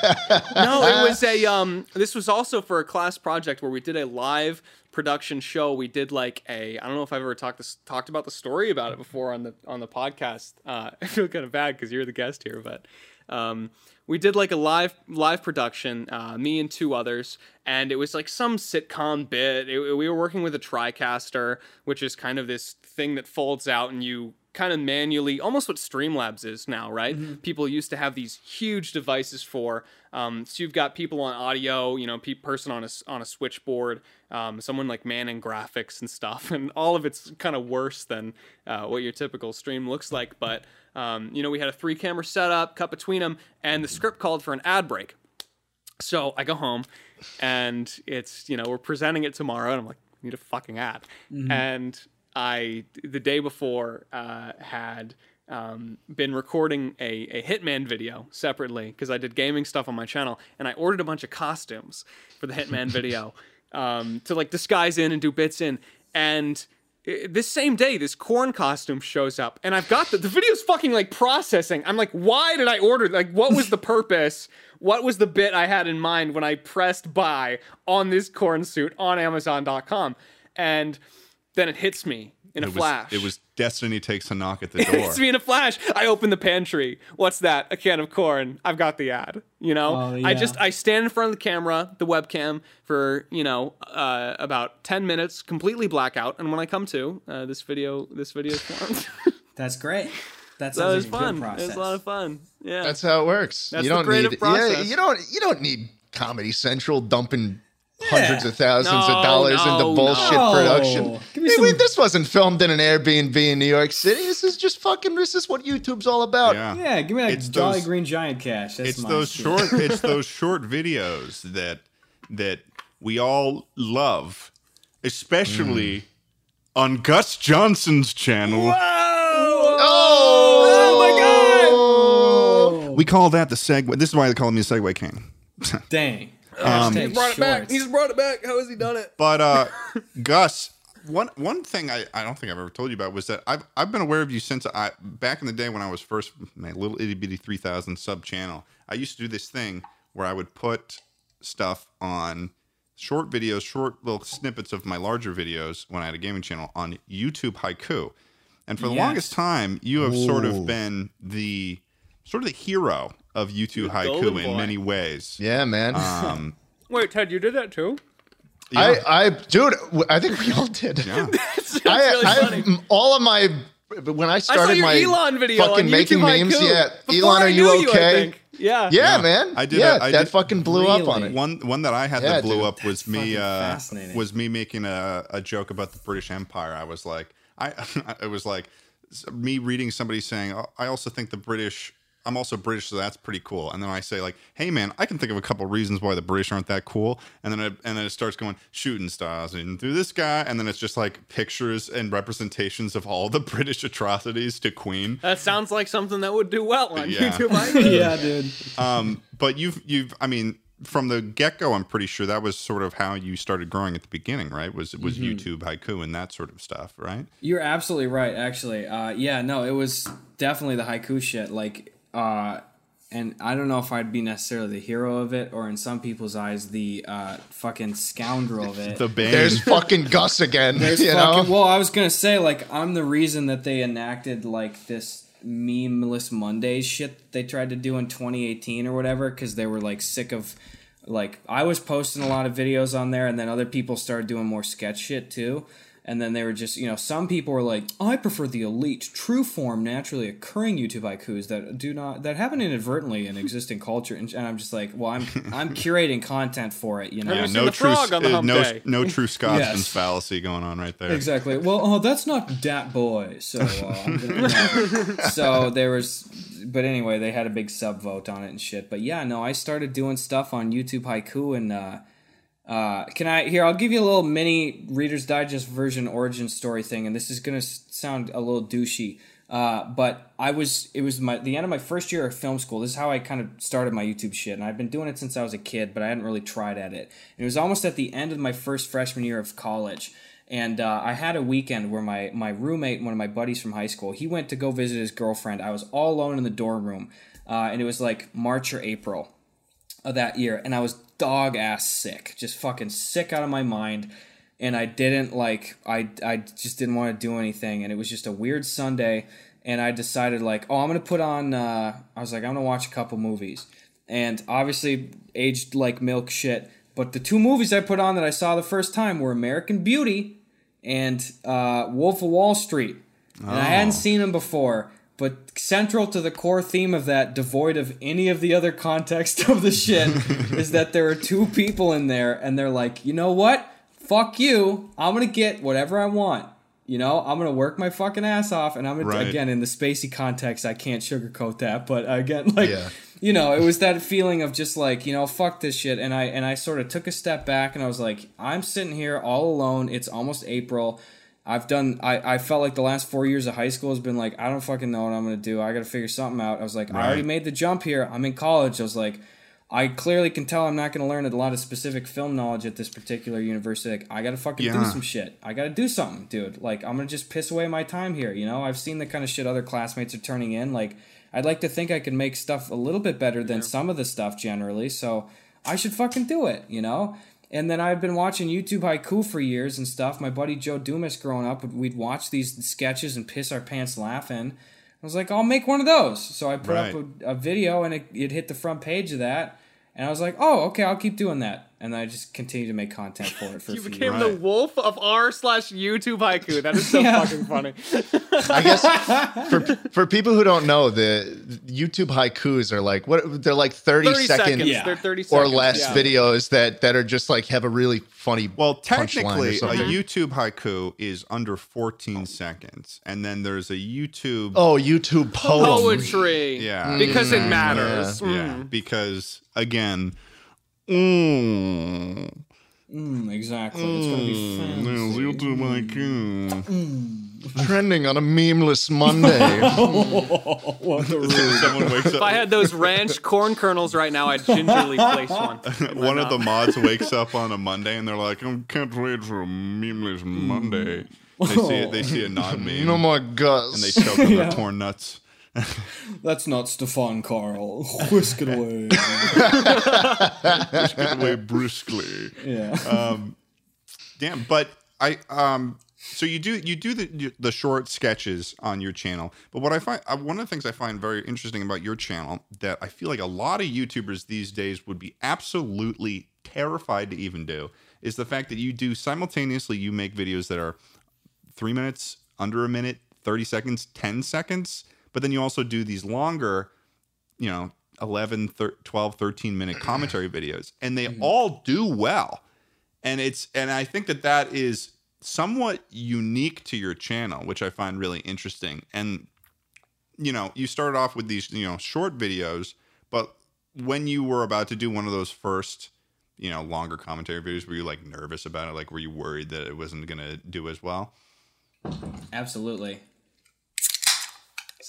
no, it was a um. This was also for a class project where we did a live production show. We did like a I don't know if I've ever talked this talked about the story about it before on the on the podcast. Uh, *laughs* I feel kind of bad because you're the guest here, but um, we did like a live live production. Uh, me and two others, and it was like some sitcom bit. It, we were working with a TriCaster, which is kind of this thing that folds out and you kind of manually, almost what Streamlabs is now, right? People used to have these huge devices for. Um, so you've got people on audio, you know, pe- person on a on a switchboard, um, someone like manning graphics and stuff, *laughs* and all of it's kind of worse than uh, what your typical stream looks like. But um, you know, we had a three camera setup, cut between them, and the script called for an ad break. So I go home, and it's you know we're presenting it tomorrow, and I'm like, need a fucking ad, and I the day before uh, had um, been recording a, a Hitman video separately because I did gaming stuff on my channel, and I ordered a bunch of costumes for the Hitman *laughs* video um, to like disguise in and do bits in, and this same day, this corn costume shows up, and I've got the, the video's fucking like processing. I'm like, why did I order? Like, what was the *laughs* purpose? What was the bit I had in mind when I pressed buy on this corn suit on Amazon.com? And then it hits me in a It was, flash. it was Destiny takes a knock at the *laughs* It door. hits me in a flash. I open the pantry. What's that? A can of corn. I've got the ad. You know, Oh, I just I stand in front of the camera, the webcam, for you know uh, about ten minutes, completely blackout, and when I come to, uh, this video, this video is formed. *laughs* That's great. That that was like fun. It process. was a lot of fun. Yeah. That's how it works. That's you the don't creative need process. Yeah, you don't you don't need Comedy Central dumping hundreds of thousands No, of dollars no, into bullshit no. production. Hey, some- wait, this wasn't filmed in an Airbnb in New York City. This is just fucking. This is what YouTube's all about. yeah. yeah, give me that It's Jolly those- Green Giant cash. That's it's my those shit. short *laughs* it's those short videos that that we all love especially mm. on gus johnson's channel oh, oh, my God! We call that the segue. This is why they call me a segue king. *laughs* Dang. Um, Hashtag brought it back. shorts. He's brought it back. How has he done it? But uh, *laughs* Gus, one one thing I, I don't think I've ever told you about was that I've I've been aware of you since I back in the day when I was first my little itty bitty three thousand sub channel. I used to do this thing where I would put stuff on short videos, short little snippets of my larger videos when I had a gaming channel on YouTube Haiku. And for the Yes. longest time, you have sort of been the sort of the hero of YouTube golden Haiku in boy. many ways. Yeah, man. Um, *laughs* Wait, Ted, you did that too? yeah. I, I, dude, I think we all did. yeah. *laughs* That's I, really I funny. all of my when I I started your my Elon video fucking making YouTube memes. Haiku. Yeah, Before Elon, are you okay? think. Yeah. yeah, Yeah. man. I did Yeah, a- I that did- fucking blew up on it. One one that I had Yeah, that blew dude. up was me uh, fascinating. was me making a, a joke about the British Empire. I was like, I *laughs* it was like me reading somebody saying, oh, I also think the British. I'm also British, so that's pretty cool. And then I say like, Hey man, I can think of a couple reasons why the British aren't that cool. And then it, and then it starts going shooting stars and through this guy, and then it's just like pictures and representations of all the *laughs* British atrocities to Queen. That sounds like something that would do well on Yeah. YouTube. *laughs* Yeah, dude. Um, but you've you've I mean from the get go, I'm pretty sure that was sort of how you started growing at the beginning, right? Was was YouTube haiku and that sort of stuff, right? You're absolutely right, actually. Uh, yeah, no, it was definitely the haiku shit. Like, uh, and I don't know if I'd be necessarily the hero of it, or in some people's eyes, the uh, fucking scoundrel of it. The *laughs* band. There's fucking Gus again. There's you fucking, know? well, I was gonna say like I'm the reason that they enacted like this memeless Mondays shit they tried to do in 2018 or whatever because they were like sick of like I was posting a lot of videos on there and then other people started doing more sketch shit too. And then they were just, you know, some people were like, I prefer the elite, true form, naturally occurring YouTube haikus that do not that happen inadvertently in existing culture. And, and I'm just like, well, I'm I'm curating content for it, you know. Have yeah, you seen no true frog on the uh, hump no day? no true Scotsman's Yes. fallacy going on right there. Exactly. Well, oh, that's not dat boy. So, uh, gonna- *laughs* so there was, but anyway, they had a big sub vote on it and shit. But yeah, no, I started doing stuff on YouTube Haiku and. uh uh, can I here? I'll give you a little mini Reader's Digest version origin story thing, and this is gonna sound a little douchey. Uh, but I was it was my the end of my first year of film school. This is how I kind of started my YouTube shit, and I've been doing it since I was a kid, but I hadn't really tried at it. And it was almost at the end of my first freshman year of college, and uh, I had a weekend where my my roommate, one of my buddies from high school, he went to go visit his girlfriend. I was all alone in the dorm room, uh, and it was like March or April of that year and I was dog ass sick, just fucking sick out of my mind. And I didn't like I I just didn't want to do anything and it was just a weird Sunday and I decided like, oh, I'm going to put on uh I was like I'm going to watch a couple movies. And obviously aged like milk shit, but the two movies I put on that I saw the first time were American Beauty and uh, Wolf of Wall Street. And I hadn't seen them before, but central to the core theme of that, devoid of any of the other context *laughs* of the shit, is that there are two people in there and they're like, you know what? Fuck you. I'm gonna get whatever I want. You know, I'm gonna work my fucking ass off, and I'm gonna Right. again in the spacey context. I can't sugarcoat that, but again, *laughs* like Yeah. you know, it was that feeling of just like, you know, fuck this shit. And I and I sort of took a step back and I was like, I'm sitting here all alone. It's almost April. I've done I, I felt like the last four years of high school has been like, I don't fucking know what I'm gonna do. I gotta figure something out. I was like, I already made the jump here. I'm in college. I was like, I clearly can tell I'm not gonna learn a lot of specific film knowledge at this particular university. Like, I gotta fucking do some shit. I gotta do something, dude. Like I'm gonna just piss away my time here. You know, I've seen the kind of shit other classmates are turning in. Like I'd like to think I can make stuff a little bit better than some of the stuff generally. So I should fucking do it. You know. And then I've been watching YouTube haiku for years and stuff. My buddy Joe Dumas growing up, we'd watch these sketches and piss our pants laughing. I was like, I'll make one of those. So I put Right. up a, a video and it, it hit the front page of that. And I was like, oh, okay, I'll keep doing that. And I just continued to make content for it for *laughs* You a few became years. the Right. wolf of r slash YouTube haiku. That is so *laughs* Yeah. fucking funny. I guess *laughs* for for people who don't know, the YouTube haikus are like what they're like 30, 30 second seconds. Yeah. They're 30 or seconds. less yeah. videos that that are just like have a really funny Well, punchline or technically, a. YouTube haiku is under 14 seconds, and then there's a YouTube. oh YouTube poem. Poetry. Yeah. Because it Mm, matters. yeah, Mm. because again, mm, Mm, exactly. It's going to be mm, there's fancy. YouTube haiku. Trending on a memeless Monday. *laughs* *laughs* *laughs* Someone wakes If I had those ranch corn kernels right now, I'd gingerly place one. One of the mods wakes up on a Monday and they're like, "I can't wait for a memeless Monday." They see it. They see a non-meme no more Gus. and they choke on their torn nuts. *laughs* That's not Stefan Karl. *laughs* Whisk it away. Just get away briskly. yeah. Damn, but I um so you do you do the the short sketches on your channel. But what I find uh, one of the things I find very interesting about your channel that I feel like a lot of YouTubers these days would be absolutely terrified to even do is the fact that you do simultaneously you make videos that are 3 minutes, under a minute, 30 seconds, 10 seconds, but then you also do these longer, you know, 11, thir- 12, 13 minute *clears throat* commentary videos and they mm-hmm. all do well. And it's and i think that that is somewhat unique to your channel which i find really interesting. And you know you started off with these you know short videos but when you were about to do one of those first you know longer commentary videos were you like nervous about it? Like were you worried that it wasn't going to do as well? Absolutely.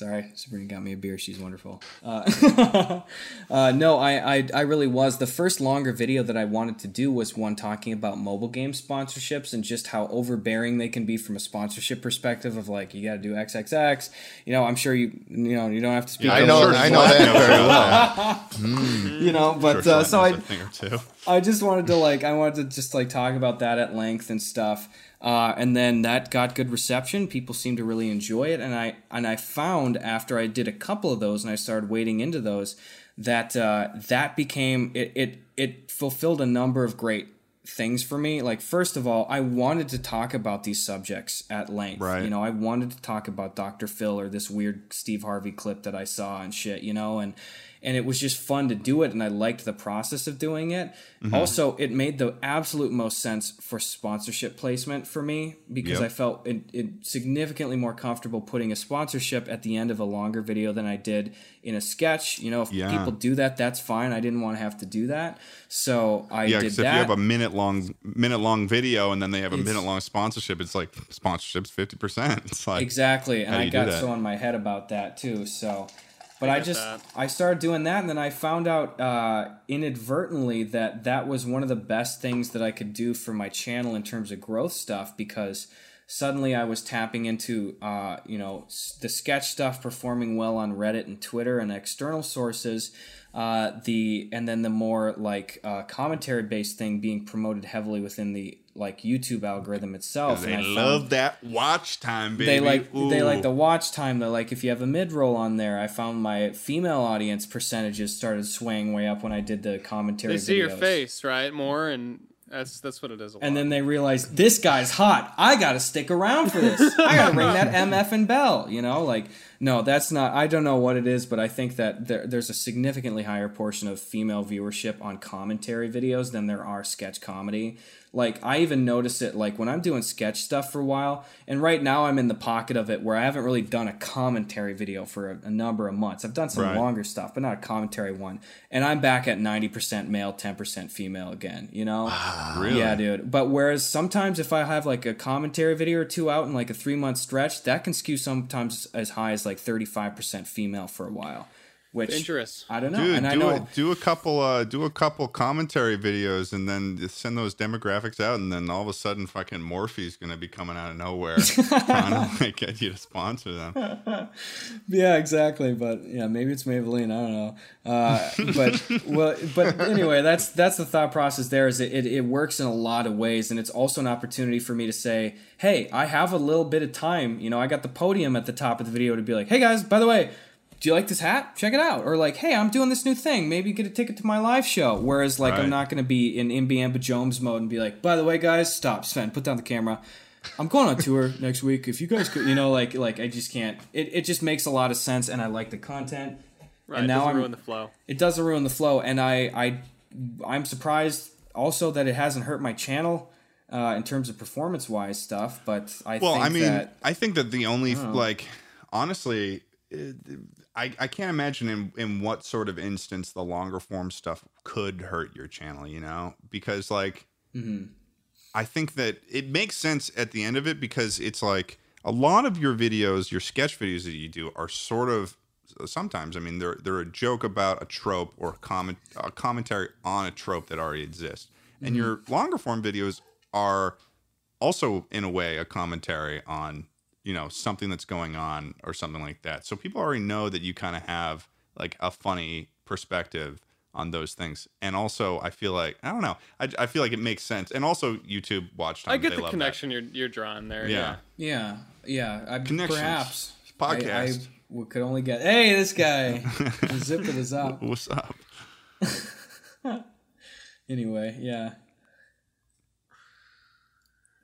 Sorry, Sabrina got me a beer. She's wonderful. Uh, *laughs* uh, no, I, I I really was. The first longer video that I wanted to do was one talking about mobile game sponsorships and just how overbearing they can be from a sponsorship perspective. Of like, you got to do XXX. You know, I'm sure you you know you don't have to speak. I know, I know that *laughs* very well. *laughs* You know, but Sure, uh, so I Sean knows a thing or two. I just wanted to like I wanted to just like talk about that at length and stuff. Uh, and then that got good reception. People seemed to really enjoy it, and I and I found after I did a couple of those and I started wading into those that uh, that became it, it it fulfilled a number of great things for me. Like first of all, I wanted to talk about these subjects at length. Right. You know, I wanted to talk about Dr. Phil or this weird Steve Harvey clip that I saw and shit. You know, and and it was just fun to do it and i liked the process of doing it mm-hmm. also it made the absolute most sense for sponsorship placement for me because Yep. i felt it, it significantly more comfortable putting a sponsorship at the end of a longer video than i did in a sketch you know if Yeah. people do that that's fine i didn't want to have to do that so i Yeah, did because if you have a minute long minute long video and then they have a minute long sponsorship, it's like sponsorship's fifty percent. *laughs* It's like Exactly, and I got so in my head about that too. So, but I, get just that. I started doing that, and then I found out uh, inadvertently that that was one of the best things that I could do for my channel in terms of growth stuff because suddenly I was tapping into uh, you know the sketch stuff performing well on Reddit and Twitter and external sources. Uh, the and then the more like uh, commentary based thing being promoted heavily within the like YouTube algorithm itself. they and I found- love that watch time, baby. they like they like the watch time. They're like if you have a mid roll on there. I found my female audience percentages started swaying way up when I did the commentary. They see your face, right? More, and that's that's what it is. A And then they realize this guy's hot. I gotta stick around for this. *laughs* I gotta ring that MF and bell. You know, like no, that's not. I don't know what it is, but I think that there, there's a significantly higher portion of female viewership on commentary videos than there are sketch comedy. Like I even notice it like when I'm doing sketch stuff for a while, and right now I'm in the pocket of it where I haven't really done a commentary video for a, a number of months. I've done some Right. longer stuff, but not a commentary one. And I'm back at 90% male, 10% female again. You know? Really? Yeah, dude. But whereas sometimes if I have like a commentary video or two out in like a three month stretch, that can skew sometimes as high as like 35% female for a while. Which Dangerous. I don't know. Dude, and I do know a, do a couple uh do a couple commentary videos and then send those demographics out and then all of a sudden fucking Morphe's gonna be coming out of nowhere *laughs* trying to like get you to sponsor them. *laughs* Yeah, exactly. But yeah, maybe it's Maybelline. I don't know. Uh, but *laughs* well, but anyway, that's that's the thought process. There is it, it it works in a lot of ways, and it's also an opportunity for me to say, hey, I have a little bit of time. You know, I got the podium at the top of the video to be like, hey guys, by the way. Do you like this hat? Check it out. Or like, hey, I'm doing this new thing. Maybe get a ticket to my live show. Whereas, like, Right. I'm not going to be in Imbiamba Jones mode and be like, by the way, guys, stop, Sven, put down the camera. I'm going on tour *laughs* next week. If you guys could, you know, like, like I just can't. It, it just makes a lot of sense, and I like the content. right. and now doesn't I'm ruin the flow. it doesn't ruin the flow, and I I I'm surprised also that it hasn't hurt my channel uh, in terms of performance wise stuff. But I Well, think I mean, that I think that the only like honestly, I I can't imagine in in what sort of instance the longer form stuff could hurt your channel. You know, because like Mm-hmm. I think that it makes sense at the end of it because it's like a lot of your videos, your sketch videos that you do, are sort of sometimes. I mean, they're they're a joke about a trope or a comment a commentary on a trope that already exists. And your longer form videos are also in a way a commentary on you know something that's going on or something like that so people already know that you kind of have like a funny perspective on those things and also i feel like i don't know i, I feel like it makes sense and also youtube watch time I get they the love connection you're you're drawing there. Yeah. Yeah. Yeah, yeah. I, Connections. perhaps Podcast. I, I w- could only get. Hey, this guy. *laughs* Zip it is up. what's up *laughs* Anyway, yeah.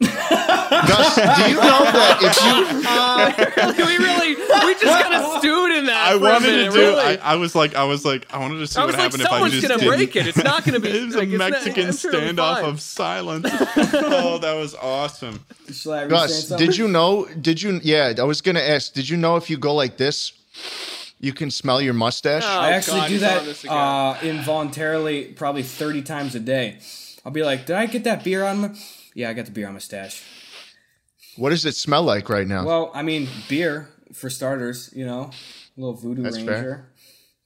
Gus, do you know that if you *laughs* we really we just kind of stewed in that. i for a wanted minute, to do really. I, I was like i was like i wanted to see I what like, happened if i someone's just gonna didn't. break it. It's not gonna be. *laughs* it was like, a it's not- mexican I'm sure it'll be standoff of silence *laughs* oh that was awesome Gus, did you know? Did you? Yeah, I was gonna ask. Did you know if you go like this, you can smell your mustache? Oh, I actually God, do he's on this that uh, involuntarily, probably thirty times a day. I'll be like, "Did I get that beer on my?" Yeah, I got the beer on my stash. What does it smell like right now? Well, I mean, beer for starters. You know, a little Voodoo That's Ranger, fair.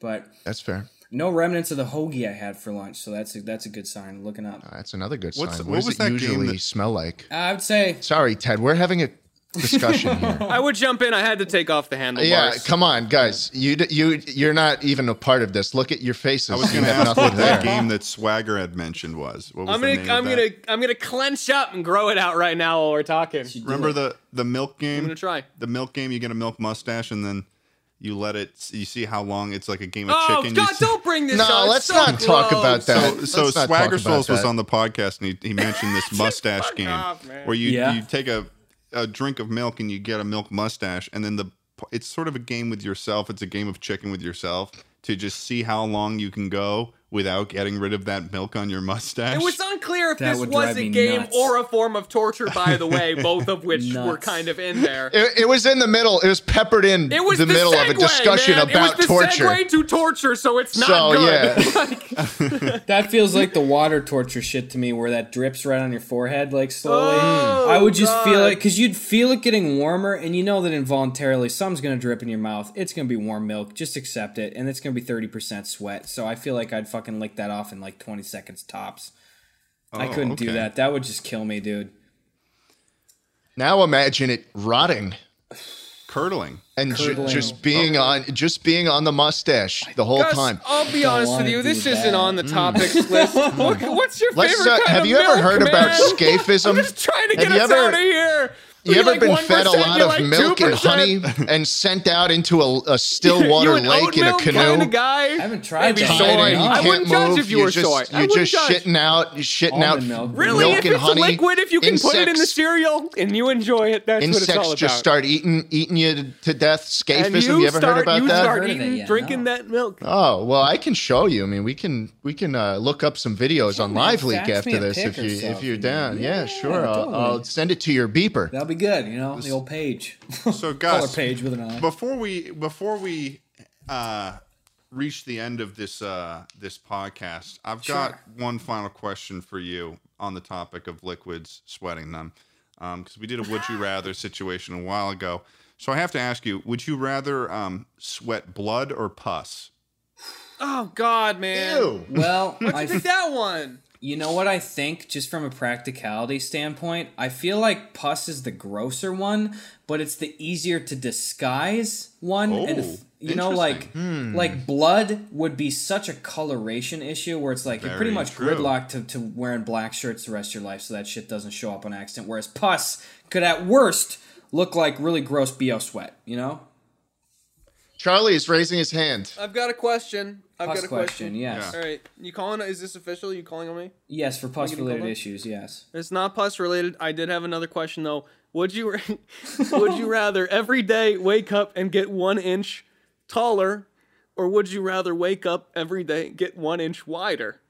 but That's fair. no remnants of the hoagie I had for lunch. So that's a, that's a good sign. Looking up, That's another good What's- sign. what What, does was it that game usually that- smell like? I would say Sorry, Ted. We're having a discussion here. *laughs* I would jump in. I had to take off the handlebars. Yeah, come on, guys. You you you're not even a part of this. Look at your faces. i was gonna have ask nothing what that there. game that swagger had mentioned was what was I'm gonna name I'm gonna? I'm gonna clench up and grow it out right now while we're talking. remember the the milk game I'm gonna try. the milk game you get a milk mustache and then you let it you see how long it's like a game of Oh chicken you God! see- Don't bring this No, up. Let's so not talk about that. so, so swagger souls was on the podcast and he, he mentioned this *laughs* mustache game off, where you Yeah. you take a, a drink of milk and you get a milk mustache and then the it's sort of a game with yourself. It's a game of chicken with yourself to just see how long you can go without getting rid of that milk on your mustache It was unclear if That this was a game nuts. or a form of torture. By the way, *laughs* both of which were kind of in there. It, it was in the middle. It was peppered in It was the, middle segue, of a discussion man. about it was the torture. segue to torture, so it's not So, good. yeah. *laughs* Like, *laughs* That feels like the water torture shit to me, where that drips right on your forehead, like slowly. Oh, I would just oh, feel it because you'd feel it getting warmer, and you know that involuntarily something's gonna drip in your mouth. It's gonna be warm milk. Just accept it, and it's gonna be thirty percent sweat. So I feel like I'd fucking lick that off in like twenty seconds tops. I Oh, couldn't do that. That would just kill me, dude. Now imagine it rotting curdling and ju- just being on just being on the mustache the whole Gus, time. I'll be Don't honest with you. do This that. isn't on the topics *laughs* list. *laughs* What's your Let's. favorite Uh, kind have of you ever milk, heard about man? scaphism? *laughs* I'm just trying to get you us ever- out of here. You ever like been fed a lot of like milk and 2%? honey and sent out into a, a still *laughs* water an lake in a canoe? kind of guy. I haven't tried Maybe that. soy. You I can't wouldn't judge move, if you were just, soy. You're wouldn't just judge. shitting out, you're shitting Almond out milk. Really, milk if and it's honey. liquid, if you can put it in the cereal and you enjoy it, that's what it's all Insects about. just start eating eating you to death. and Scaphism. you, You, ever start, heard about you that? start Heard of it eating, yet, drinking no. that milk. Oh well, I can show you. I mean, we can we can uh, look up some videos on Live Leak after this if you if you're down. Yeah, Yeah, sure. I'll. I'll send it to your beeper. That'll be good. You know, the old page, *laughs* so color page with an eye. before we before we uh reach the end of this uh this podcast i've got one final question for you on the topic of liquids sweating them um because we did a would you rather *laughs* situation a while ago so i have to ask you would you rather um sweat blood or pus Oh God, man! Ew. Well, *laughs* I I picked that one. You know what I think, just from a practicality standpoint? I feel like pus is the grosser one, but it's the easier to disguise one. and Oh, if, you know, like Hmm. like blood would be such a coloration issue where it's like you're pretty much true. gridlocked to, to wearing black shirts the rest of your life, so that shit doesn't show up on accident. Whereas pus could at worst look like really gross bo sweat. You know, Charlie is raising his hand. I've got a question. I've pus got a question. question. Yes, All right, you calling? Is this official? You calling on me? yes, for pus related issues. Yes. It's not pus related. I did have another question though. Would you *laughs* would you rather every day wake up and get one inch taller, or would you rather wake up every day and get one inch wider?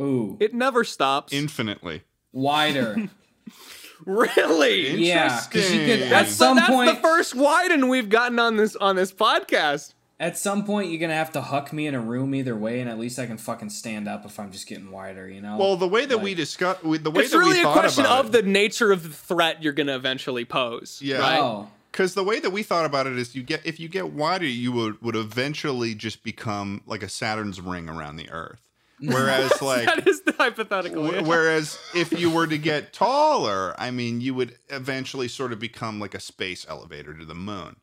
Ooh, It never stops. infinitely wider. *laughs* really? Yeah, because you could at That's, the, some that's point. the first widen we've gotten on this on this podcast. At some point, you're gonna have to huck me in a room either way, and at least I can fucking stand up if I'm just getting wider, you know. well the way that we Like- discuss the way It's that really we a thought question about of it, the nature of the threat you're going to eventually pose. Yeah. Right? oh, because the way that we thought about it is you get if you get wider you would would eventually just become like a saturn's ring around the earth *laughs* whereas like that is the hypothetical. wh- yeah. whereas if you were to get taller i mean you would eventually sort of become like a space elevator to the moon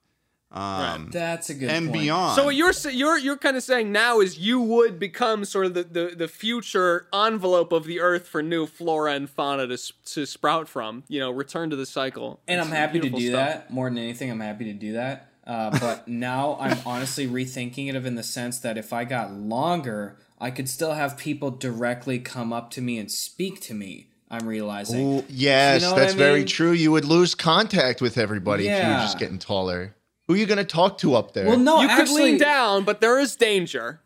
um That's a good and point. beyond So what you're you're you're kind of saying now is you would become sort of the, the, the future envelope of the Earth for new flora and fauna to to sprout from. You know, return to the cycle. And I'm happy to do stuff. that. More than anything, I'm happy to do that. Uh, but now I'm honestly rethinking it of in the sense that if I got longer, I could still have people directly come up to me and speak to me. I'm realizing. Ooh, yes, You know that's I very true. You would lose contact with everybody if you were just getting taller. Who are you going to talk to up there? Well, no, You could lean down, but there is danger.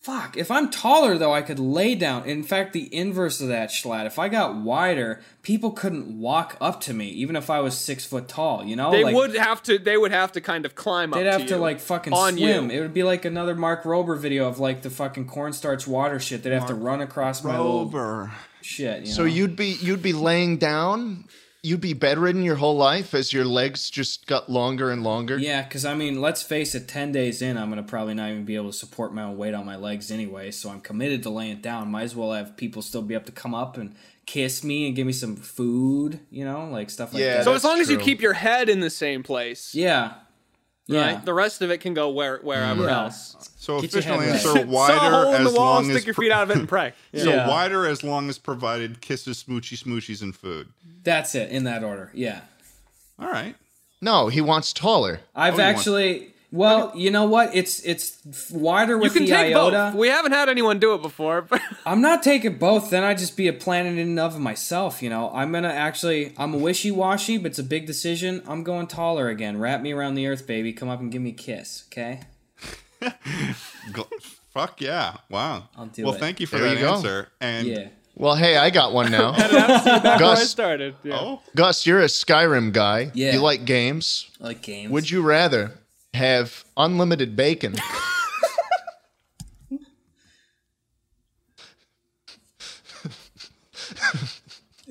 Fuck. If I'm taller, though, I could lay down. In fact, the inverse of that, Schlatt. If I got wider, people couldn't walk up to me, even if I was six foot tall. You know, They Like, would have to. They would have to kind of climb up. They'd have to, to you like fucking on swim. You. It would be like another Mark Rober video of like the fucking cornstarch water shit. They'd have to run across my little shit. You so know? you'd be you'd be laying down, you'd be bedridden your whole life as your legs just got longer and longer. Yeah, because I mean, let's face it, 10 days in, I'm going to probably not even be able to support my own weight on my legs anyway, so I'm committed to laying down. Might as well have people still be able to come up and kiss me and give me some food, you know, like stuff like Yeah, that. So as long as you keep your head in the same place, yeah. Yeah. right? The rest of it can go where wherever Yeah. else. so Get your official answer right. *laughs* wider Saw a hole in as the wall, long stick as your feet out of it and pray. *laughs* Yeah. so wider as long as provided kisses smoochy smooshies and food That's it, in that order. Yeah. all right No, he wants taller. I've Oh, you want- actually. Well, you know what? It's it's f- wider You with can the take iota. both. We haven't had anyone do it before. But *laughs* I'm not taking both. Then I'd just be a planet in and of myself. You know, I'm gonna actually. I'm a wishy washy, but it's a big decision. I'm going taller again. Wrap me around the earth, baby. Come up and give me a kiss, okay? *laughs* Fuck yeah wow I'll do well it. thank you for There that you go. answer and Yeah. Well, hey, I got one now. *laughs* back where I Gus, started. Yeah. oh Gus, you're a Skyrim guy. Yeah. You like games. I like games. Would you rather have unlimited bacon *laughs*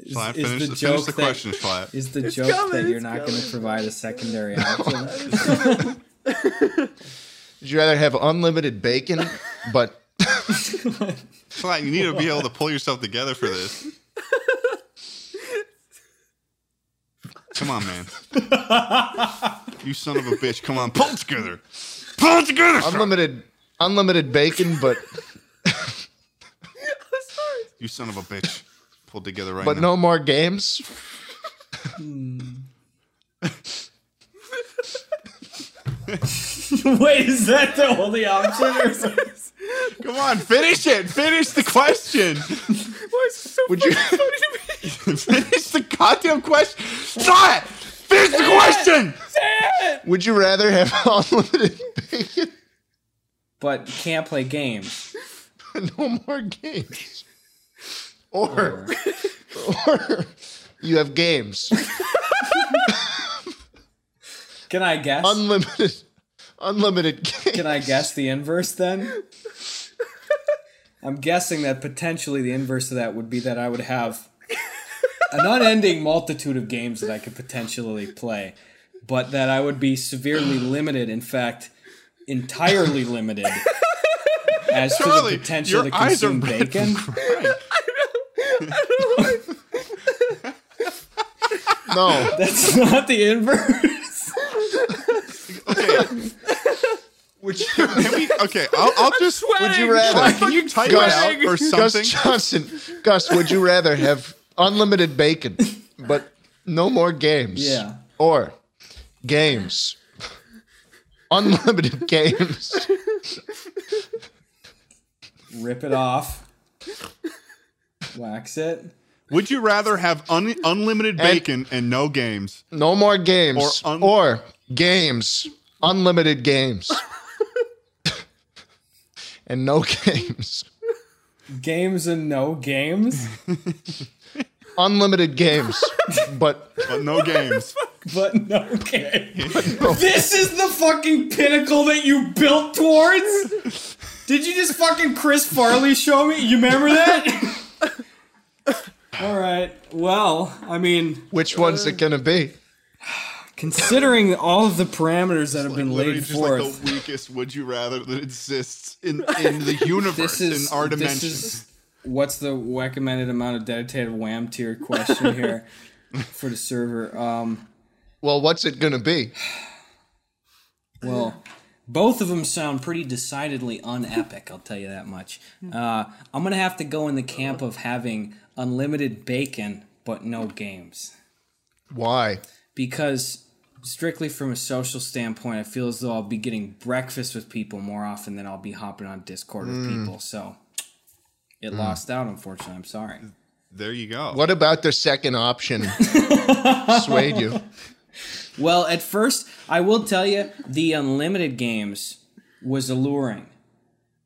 Schlatt, is finish, the the, joke the that- question Schlatt. Is the joke coming, that you're not going to provide a secondary *laughs* option? Would you rather have unlimited bacon, but *laughs* Schlatt, you need to be able to pull yourself together for this. Come on man. You son of a bitch. Come on pull it together. Pull it together unlimited unlimited bacon, but you son of a bitch. Pulled together right but now. no more games? *laughs* *laughs* Wait, is that the only option? Or is come on finish it finish the question Why is this so Would you funny to me? *laughs* finish the goddamn question Schlatt, finish the question would you rather have *laughs* unlimited bacon? but can't play games. no more games. Or, or you have games. Can I guess? Unlimited unlimited games. Can I guess the inverse then? I'm guessing that potentially the inverse of that would be that I would have an unending multitude of games that I could potentially play, but that I would be severely limited, in fact, entirely limited as to the potential to consume bacon. *laughs* No. *laughs* That's not the inverse. Okay. *laughs* Would you, can we, okay, I'll, I'll just. Would you rather- Schlatt, can you type Gus- it out or something? Gus? Johnson. Gus, would you rather have unlimited bacon, but no more games? Yeah. Or games. Unlimited games. Rip it off. Wax it. Would you rather have un, unlimited bacon and no games? No more games. Or Or, games. Unlimited games. *laughs* and no games. Games and no games, *laughs* Unlimited games. but But no games. *laughs* but no games. This is the fucking pinnacle that you built towards? Did you just fucking Chris Farley show me? You remember that? All right. Well, I mean, which one's it gonna be? *sighs* *sighs* *sighs* Considering all of the parameters that have been Literally laid just forth, like the weakest would you rather that exists in, *laughs* in the universe, is in our this dimension. is what's the recommended amount of dedicated wham tier question here *laughs* for the server. Um, Well, what's it gonna be? well, both of them sound pretty decidedly unepic. I'll tell you that much. Uh, I'm gonna have to go in the camp of having unlimited bacon but no games Why? because strictly from a social standpoint, I feel as though I'll be getting breakfast with people more often than I'll be hopping on Discord with mm. people. So it mm. lost out, unfortunately. I'm sorry. there you go. What about the second option? *laughs* Swayed you. Well, at first, I will tell you, the unlimited games was alluring.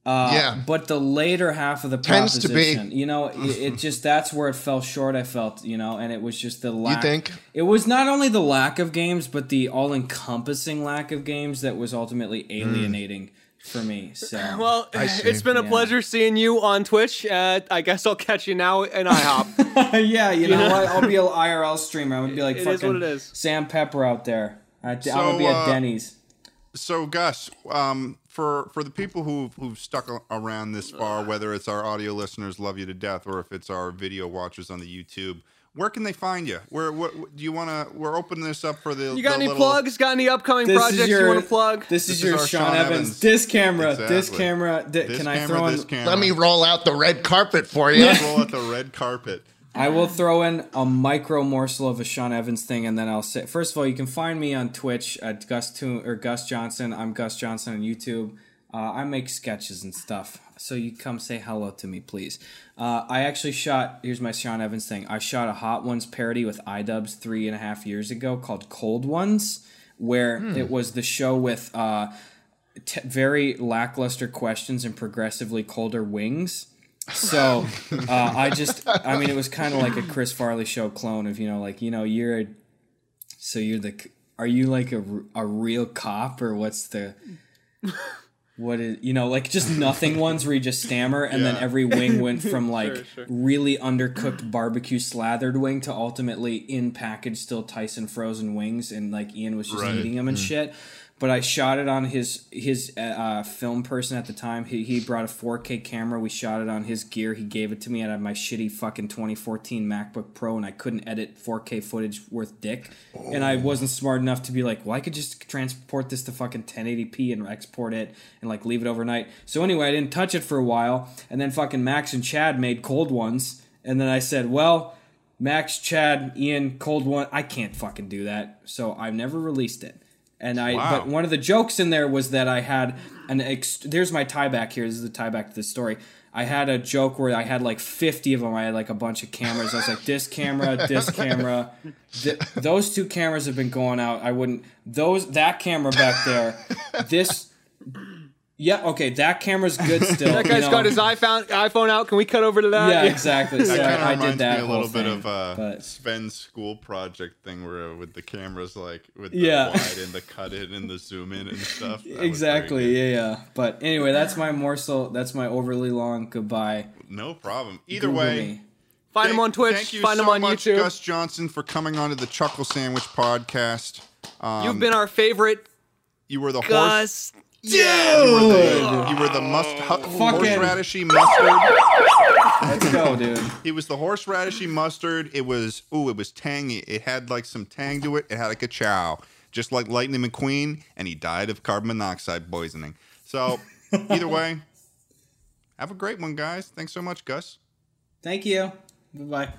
Uh, yeah. But the later half of the Tends to be. proposition, you know, it, it just that's where it fell short. I felt, you know, and it was just the lack. think? it was not only the lack of games, but the all-encompassing lack of games that was ultimately alienating for me. So, *laughs* Well, it's been a Yeah. pleasure seeing you on Twitch. Uh, I guess I'll catch you now in IHOP. *laughs* yeah, you know *laughs* what? I'll be an IRL streamer. I'm gonna be like It is fucking what it is. Sam Pepper out there. I, I'm So, gonna be at uh, Denny's. So, Gus, um, for for the people who who've stuck around this far, whether it's our audio listeners love you to death, or if it's our video watchers on the YouTube, where can they find you? Where what, what- do you want to? We're opening this up for the. You got the any little- plugs? Got any upcoming This projects your, you want to plug? This, This is is your our Sean, Sean Evans. Evans. This camera. This camera. Di- This can I camera, throw in? this camera. Let me roll out the red carpet for you. roll out the red carpet. I will throw in a micro morsel of a Sean Evans thing, and then I'll say. First of all, you can find me on Twitch at Gus to- or Gus Johnson. I'm Gus Johnson on YouTube. Uh, I make sketches and stuff, so you come say hello to me, please. Uh, I actually shot. Here's my Sean Evans thing. I shot a Hot Ones parody with iDubbbz three and a half years ago called Cold Ones, where it was the show with. Uh, t- very lackluster questions and progressively colder wings. So uh, I just, I mean, it was kind of like a Chris Farley show clone of, you know, like, you know, you're a, so you're the, are you like a a real cop or what's the, what is, you know, like just nothing ones where you just stammer and then every wing went from *laughs* like Sure, sure. really undercooked barbecue slathered wing to ultimately in package still Tyson frozen wings and like Ian was just Right. eating them and shit. But I shot it on his his uh, uh, film person at the time. He, he brought a 4K camera. We shot it on his gear. He gave it to me. I had my shitty fucking 2014 MacBook Pro, and I couldn't edit 4K footage worth dick. And I wasn't smart enough to be like, well, I could just transport this to fucking 1080p and export it and like leave it overnight. So anyway, I didn't touch it for a while, and then fucking Max and Chad made cold ones, and then I said, well. Max, Chad, Ian, cold one. I can't fucking do that. So I've never released it. And I, Wow. but one of the jokes in there was that I had an. Ex- there's my tie back here. This is the tie back to this story. I had a joke where I had like 50 of them. I had like a bunch of cameras. I was like, this camera, this camera. Th- those two cameras have been going out. I wouldn't. Those that camera back there. This. Yeah. Okay. That camera's good *laughs* still. that you guy's know. got his iPhone iPhone out. Can we cut over to that? Yeah, *laughs* exactly. So That kind of I reminds did that me a whole little bit thing, of uh, but- Sven's school project thing where uh, with the cameras like with the Yeah. wide and the cut in and the zoom in and stuff. That Exactly. Yeah, yeah. But anyway, that's my morsel. That's my overly long goodbye. No problem. Either Google way, me. Find him on Twitch. Thank you Find so him on much, YouTube. Gus Johnson, for coming onto the Chuckle Sandwich podcast. Um, You've been our favorite you were the horse. Gus. Yeah, you were the, you were the must hu- horseradishy mustard. Let's go, dude. It was the horseradishy mustard. It was ooh, it was tangy. It had like some tang to it. It had like a chow, just like Lightning McQueen, and he died of carbon monoxide poisoning. So either way, have a great one, guys. Thanks so much, Gus. Thank you. Bye bye.